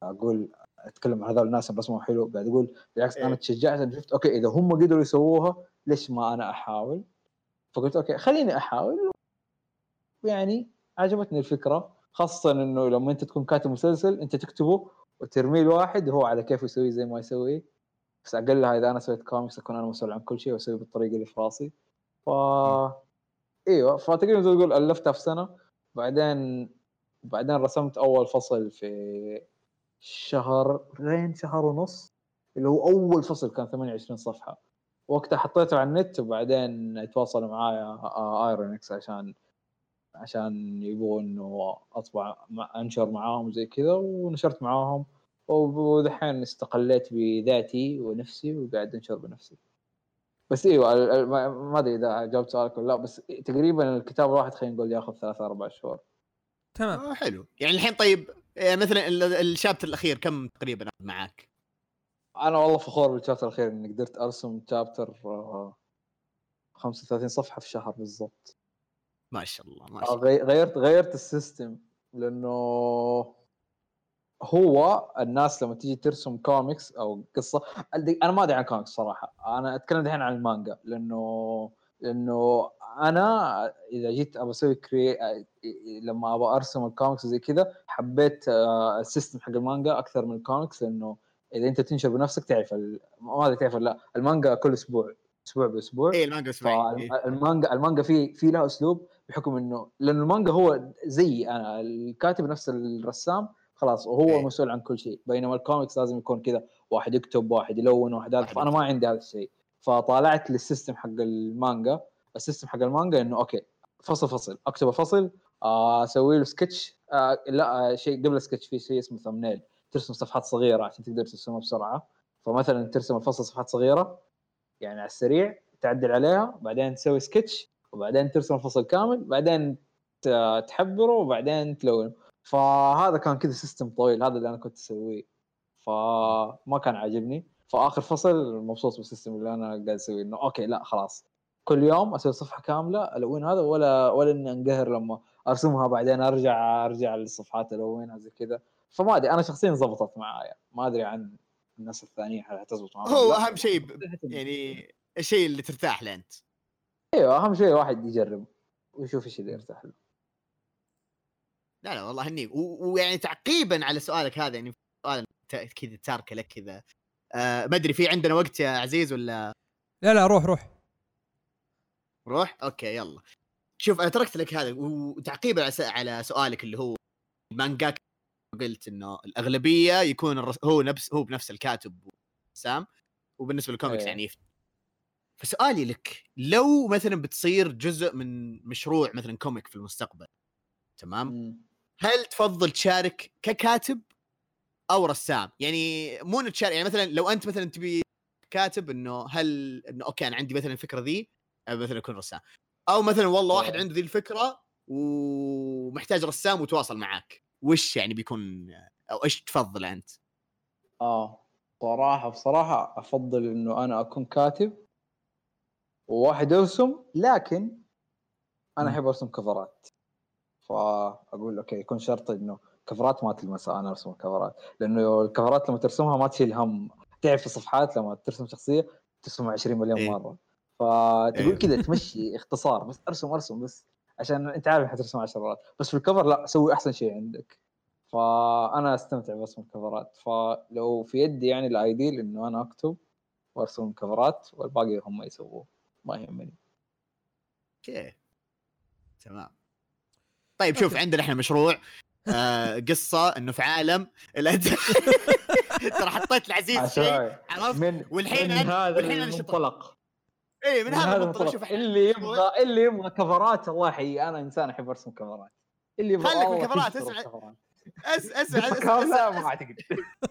أقول أتكلم عن هذول الناس رسمهم حلو قاعد أقول بالعكس أنا إيه. تشجعت أنا شفت أوكي إذا هم قدروا يسووها ليش ما أنا أحاول؟ فقلت أوكي خليني أحاول. يعني عجبتني الفكرة خاصة إنه لما أنت تكون كاتب مسلسل أنت تكتبه وترميه لواحد وهو على كيف يسويه زي ما يسويه بس اقلها إذا أنا سويت كوميكس أكون أنا مسؤول عن كل شيء وأسوي بالطريقة اللي في راسي. ف إيوه فتقريبا زي تقول الفتها في سنة. بعدين بعدين رسمت أول فصل في شهرين شهر ونص اللي هو أول فصل كان 28 صفحة. وقتها حطيته على النت وبعدين تواصلوا معايا ايرونكس عشان عشان يبغوا إنه أطبع أنشر معاهم زي كذا ونشرت معاهم. ودحين استقليت بذاتي ونفسي وقاعد أنشر بنفسي. بس أيوه ال- ال- ما ما أدري إذا جاوبت سؤالك ولا لا بس تقريبا الكتاب الواحد خلينا نقول ياخذ ثلاثة أربع شهور. تمام. آه حلو. يعني الحين طيب آه، مثلا ال- الشابتر الأخير كم تقريبا معاك؟ أنا والله فخور بالشابتر الأخير إني قدرت أرسم شابتر آه، 35 صفحة في شهر بالضبط. ما شاء الله ما آه، شاء الله. غي- غيرت غيرت ال system لأنه هو الناس لما تيجي ترسم كوميكس أو قصة أنا ما أدري عن كوميكس صراحة. أنا أتكلم الحين عن المانجا لأنه لأنه أنا إذا جيت ابى أسوي كري لما ابى أرسم الكوميكس زي كذا حبيت آه، ال system حق المانجا أكثر من الكوميكس لأنه إذا أنت تنشر بنفسك تعرف ال... ما أدري تعرف لا المانجا كل أسبوع أسبوع بأسبوع. إيه المانجا أسبوعي. إيه. فالمانجا المانجا في في لها أسلوب بحكم إنه لأنه المانجا هو زي أنا الكاتب نفس الرسام خلاص وهو إيه. مسؤول عن كل شيء. بينما الكوميكس لازم يكون كذا واحد يكتب واحد يلون واحد هذا. فأنا ما عندي هذا الشيء. فطالعت لل system حق المانجا. ال system حق المانجا إنه أوكي فصل فصل. اكتب الفصل آه، أسوي له سكتش آه لا آه شيء قبل السكتش في شيء اسمه thumbnail ترسم صفحات صغيرة عشان تقدر ترسمها بسرعة. فمثلا ترسم الفصل صفحات صغيرة يعني على السريع تعدل عليها بعدين تسوي سكتش وبعدين ترسم الفصل كامل بعدين تحبره وبعدين تلونه فهذا كان كذا system طويل هذا اللي أنا كنت أسويه. فما كان عاجبني. فآخر فصل مبسوط بال system اللي أنا قاعد أسويه إنه okay لا خلاص. كل يوم أسوي صفحة كاملة الون هذا ولا ولا إني أنقهر لما أرسمها بعدين أرجع أرجع للصفحات الونها زي كذا. فما أدري أنا شخصيا زبطت معايا. ما أدري عن الناس الثانيين هل حتزبط معاهم؟ هو. أهم شيء ب- يعني الشيء اللي ترتاح له انت أيوه أهم شيء واحد يجرب ويشوف إيش اللي يرتاح له. لا لا والله هنيك و- ويعني تعقيبا على سؤالك هذا يعني سؤال كذا تاركه لك كذا آه ما أدري في عندنا وقت يا عزيز ولا لا لا روح روح روح أوكي يلا شوف أنا تركت لك هذا وتعقيبا على س- على سؤالك اللي هو المانجا ك قلت إنه الأغلبية يكون الرس... هو نفس هو بنفس الكاتب سام وبالنسبة للكوميكس إيه. يعني. فسؤالي لك لو مثلا بتصير جزء من مشروع مثلا comic في المستقبل تمام. هل تفضل تشارك ككاتب أو رسام؟ يعني مو انه تشارك يعني مثلا لو أنت مثلا تبي كاتب إنه هل إنه okay أنا عندي مثلا الفكرة ذي مثلا أكون رسام. أو مثلا والله واحد. عنده ذي الفكرة ومحتاج رسام وتواصل معاك. وش يعني بيكون أو إيش تفضل أنت؟ آه صراحة بصراحة أفضل إنه أنا أكون كاتب وواحد يرسم لكن أنا مم. أحب أرسم كفرات. فأقول أوكي يكون شرط إنه كفرات ما تلمسها أنا أرسم الكفرات. لأنه الكفرات لما ترسمها ما تشيل هم. تعرف في صفحات لما ترسم شخصية ترسمها 20 مليون إيه. مرة. فتقول إيه. كذا تمشي اختصار بس أرسم أرسم بس عشان أنت عارف حترسم 10 مرات. بس في ال cover لا سوي أحسن شيء عندك. فأنا أستمتع برسم ال covers. فلو في يدي يعني ال ideal انه أنا أكتب وأرسم covers والباقي هم يسووه. ما يهمني. okay. تمام. طيب شوف عندنا إحنا مشروع آه قصة إنه في عالم. ترى حطيت العزيز شيء عرفت؟ من والحين من هذا والحين أنا شطر. المنطلق. اي من هذا المنطلق. شوف اللي يبغى اللي يبغى كفرات الله يحيي أنا إنسان أحب أرسم كفرات. اللي يبغى خليك اسمع. الكفرات. أسمع أسمع بالكفرات لا ما أسمع. أعتقد.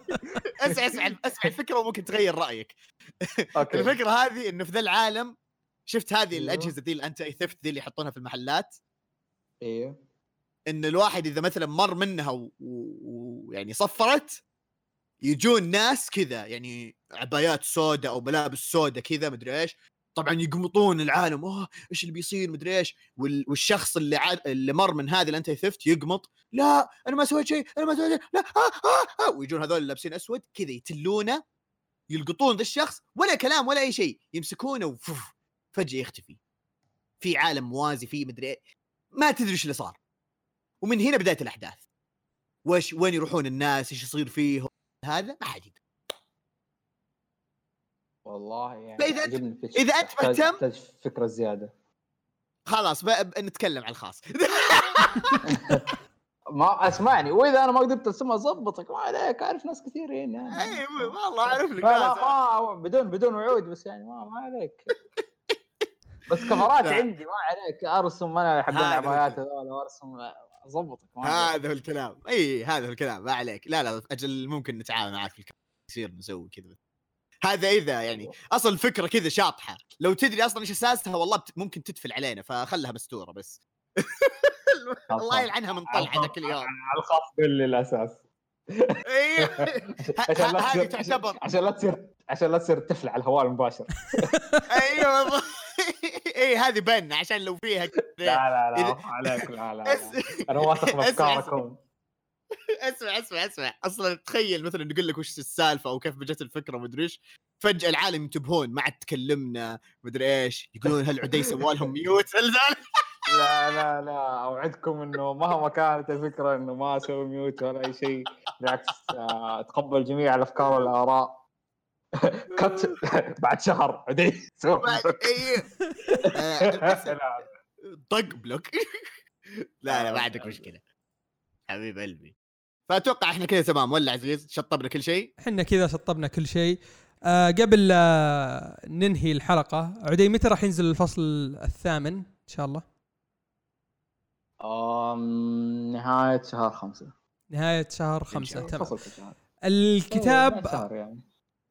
أسمع أسمع أسمع الفكرة وممكن تغير رأيك. أوكي. الفكرة هذه إنه في ذا العالم شفت هذه أيوه. الأجهزة دي الانتي ثيفت دي اللي يحطونها في المحلات؟ أيوه إن الواحد إذا مثلا مر منها ويعني و... يعني صفرت يجون ناس كذا يعني عبايات سوداء أو ملابس سوداء كذا مدري إيش. طبعا يقمطون العالم أوه إيش اللي بيصير؟ مدري إيش. وال... والشخص اللي عاد... اللي مر من هذه ال anti-theft يقمط لا أنا ما سويت شيء أنا ما سويت شيء لا آه آه آه. ويجون هذول لابسين أسود كذا يتلونه يلقطون ذا الشخص ولا كلام ولا أي شيء يمسكونه وفف فجأة يختفي. في عالم موازي فيه مدري إيه. ما تدري إيش اللي صار. ومن هنا بدايه الأحداث. وش وين يروحون الناس؟ إيش يصير فيهم؟ هذا ما حد يدري. والله يعني الفكرة. إذا أنت تحتاج- مهتم- فكرة زيادة. خلاص بقى نتكلم على الخاص. ما اسمعني وإذا أنا ما قدرت اسمها ظبطك ما عليك أعرف ناس كثيرين يعني. أيوه والله أعرف لك. ما بدون بدون وعود بس يعني ما ما عليك. بس كفرات. عندي ما عليك. أرسم أنا حق العبايات هذول وأرسم عليك. هذا هو الكلام. إي هذا هو الكلام. ما عليك. لا لا أجل ممكن نتعاون معك في الكلام. يصير نسوي كذا. هذا إذا يعني أصلا الفكرة كذا شاطحة. لو تدري أصلا إيش أساسها والله بت... ممكن تدفل علينا فخلها مستورة بس. الله يلعنها من طلعه ذاك اليوم على الخاص قول لي الاساس. عشان لا هذه تصير تعتبر. عشان لا تصير عشان لا تصير تفل على الهواء المباشر. أيوه. اي هذه بنه عشان لو فيها لا لا لا عليك لا لا, أنا واثق بأفكاركم. أسمع أسمع أسمع. أصلا تخيل مثلا نقول لك وش السالفة أو كيف جت الفكرة ومدري إيش. فجأة العالم ينتبهون ما عاد تكلمنا مدري إيش. يقولون هل عدي سوى لهم ميوت لا لا لا. أوعدكم إنه مهما كانت الفكرة إنه ما أسوي mute ولا أي شيء بالعكس آه، أتقبل جميع الأفكار والآراء. كت بعد شهر. عدي سوي بعد- للأسف لا، طق block. لا لا ما عندك مشكلة. حبيب قلبي. فأتوقع إحنا كذا تمام ولا عزيز؟ شطبنا كل شيء؟ إحنا كذا شطبنا كل شيء. آه قبل آه ننهي الحلقة عدي متى راح ينزل الفصل الثامن؟ إن شاء الله. آم، نهاية شهر خمسة. نهاية شهر خمسة. تمام. الكتاب يعني.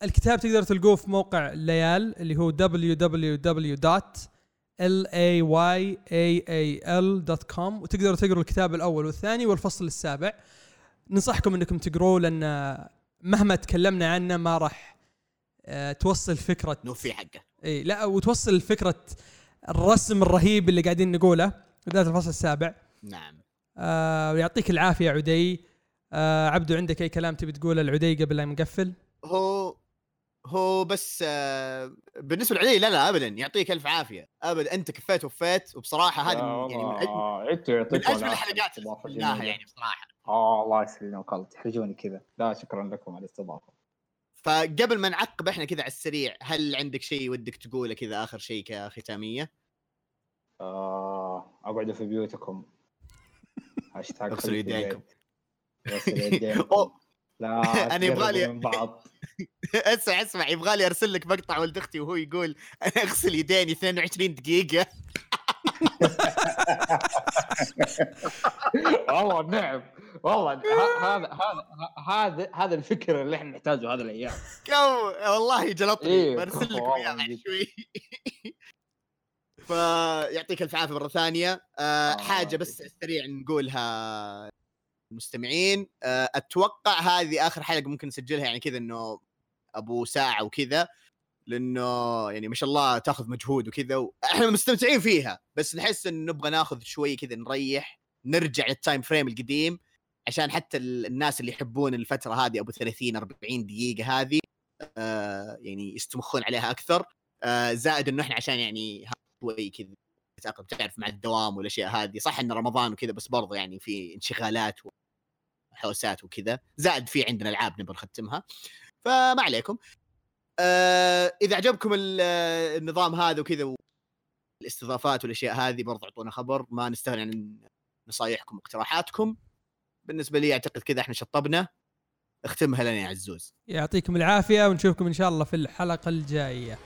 الكتاب تقدر تلقوه في موقع ليال اللي هو www.layal.com وتقدروا تقروا الكتاب الأول والثاني والفصل السابع. ننصحكم إنكم تقروه لأن مهما تكلمنا عنه ما راح آه، توصل فكرة نوفي حقه. إي لا وتوصل فكرة الرسم الرهيب اللي قاعدين نقوله بالذات الفصل السابع. نعم. آه ويعطيك العافية عدي. آه عبدو عندك أي كلام تبي تقوله لعدي قبل لا نقفل؟ هو هو بس آه، بالنسبة لعلي لا لا ابدا يعطيك ألف عافية ابدا أنت كفيت وفيت وبصراحة هذه من- يعني من أجمل العافية. الحلقات اللي. يعني بصراحة آه الله يسلمك والله تحرجوني كذا لا شكرا لكم على الاستضافة فقبل ما نعقب إحنا كذا على السريع هل عندك شيء ودك تقوله كذا آخر شيء كختامية؟ آه اقعدوا في بيوتكم هاشتاج اغسلوا يديكم. لا أنا يبغالي- تقربوا من بعض. اسمع اسمع يبغى لي أرسل لك مقطع ولد أختي وهو يقول أنا أغسل يديني 22 دقيقة. والله نعم. والله هذا هذا هذا هذا الفكر اللي إحنا نحتاجه هذه الأيام. والله جلطني. إيه، برسل والله اياه. شوي. فيعطيك الف عافية مرة ثانية. آه آه، حاجة بس سريع نقولها. المستمعين آه أتوقع هذه آخر حلقة ممكن نسجلها يعني كذا إنه أبو ساعة وكذا لإنه يعني ما شاء الله تاخذ مجهود وكذا وإحنا مستمتعين فيها بس نحس انه نبغى ناخذ شوي كذا نريح نرجع لل time frame القديم عشان حتى ال- الناس اللي يحبون الفترة هذه أبو 30 40 دقيقة هذه آه يعني يستمخون عليها أكثر آه زائد إنه إحنا عشان يعني شوي كذا تعرف مع الدوام والأشياء هذه صح إن رمضان وكذا بس برضه يعني في انشغالات وحوسات وكذا زائد في عندنا ألعاب نبغى نختمها. فما عليكم. آه إذا عجبكم آه، النظام هذا وكذا والاستضافات والأشياء هذه برضه اعطونا خبر ما نستغني عن نصايحكم واقتراحاتكم. بالنسبة لي أعتقد كذا إحنا شطبنا. اختمها لنا يا عزوز. يعطيكم العافية ونشوفكم إن شاء الله في الحلقة الجاية.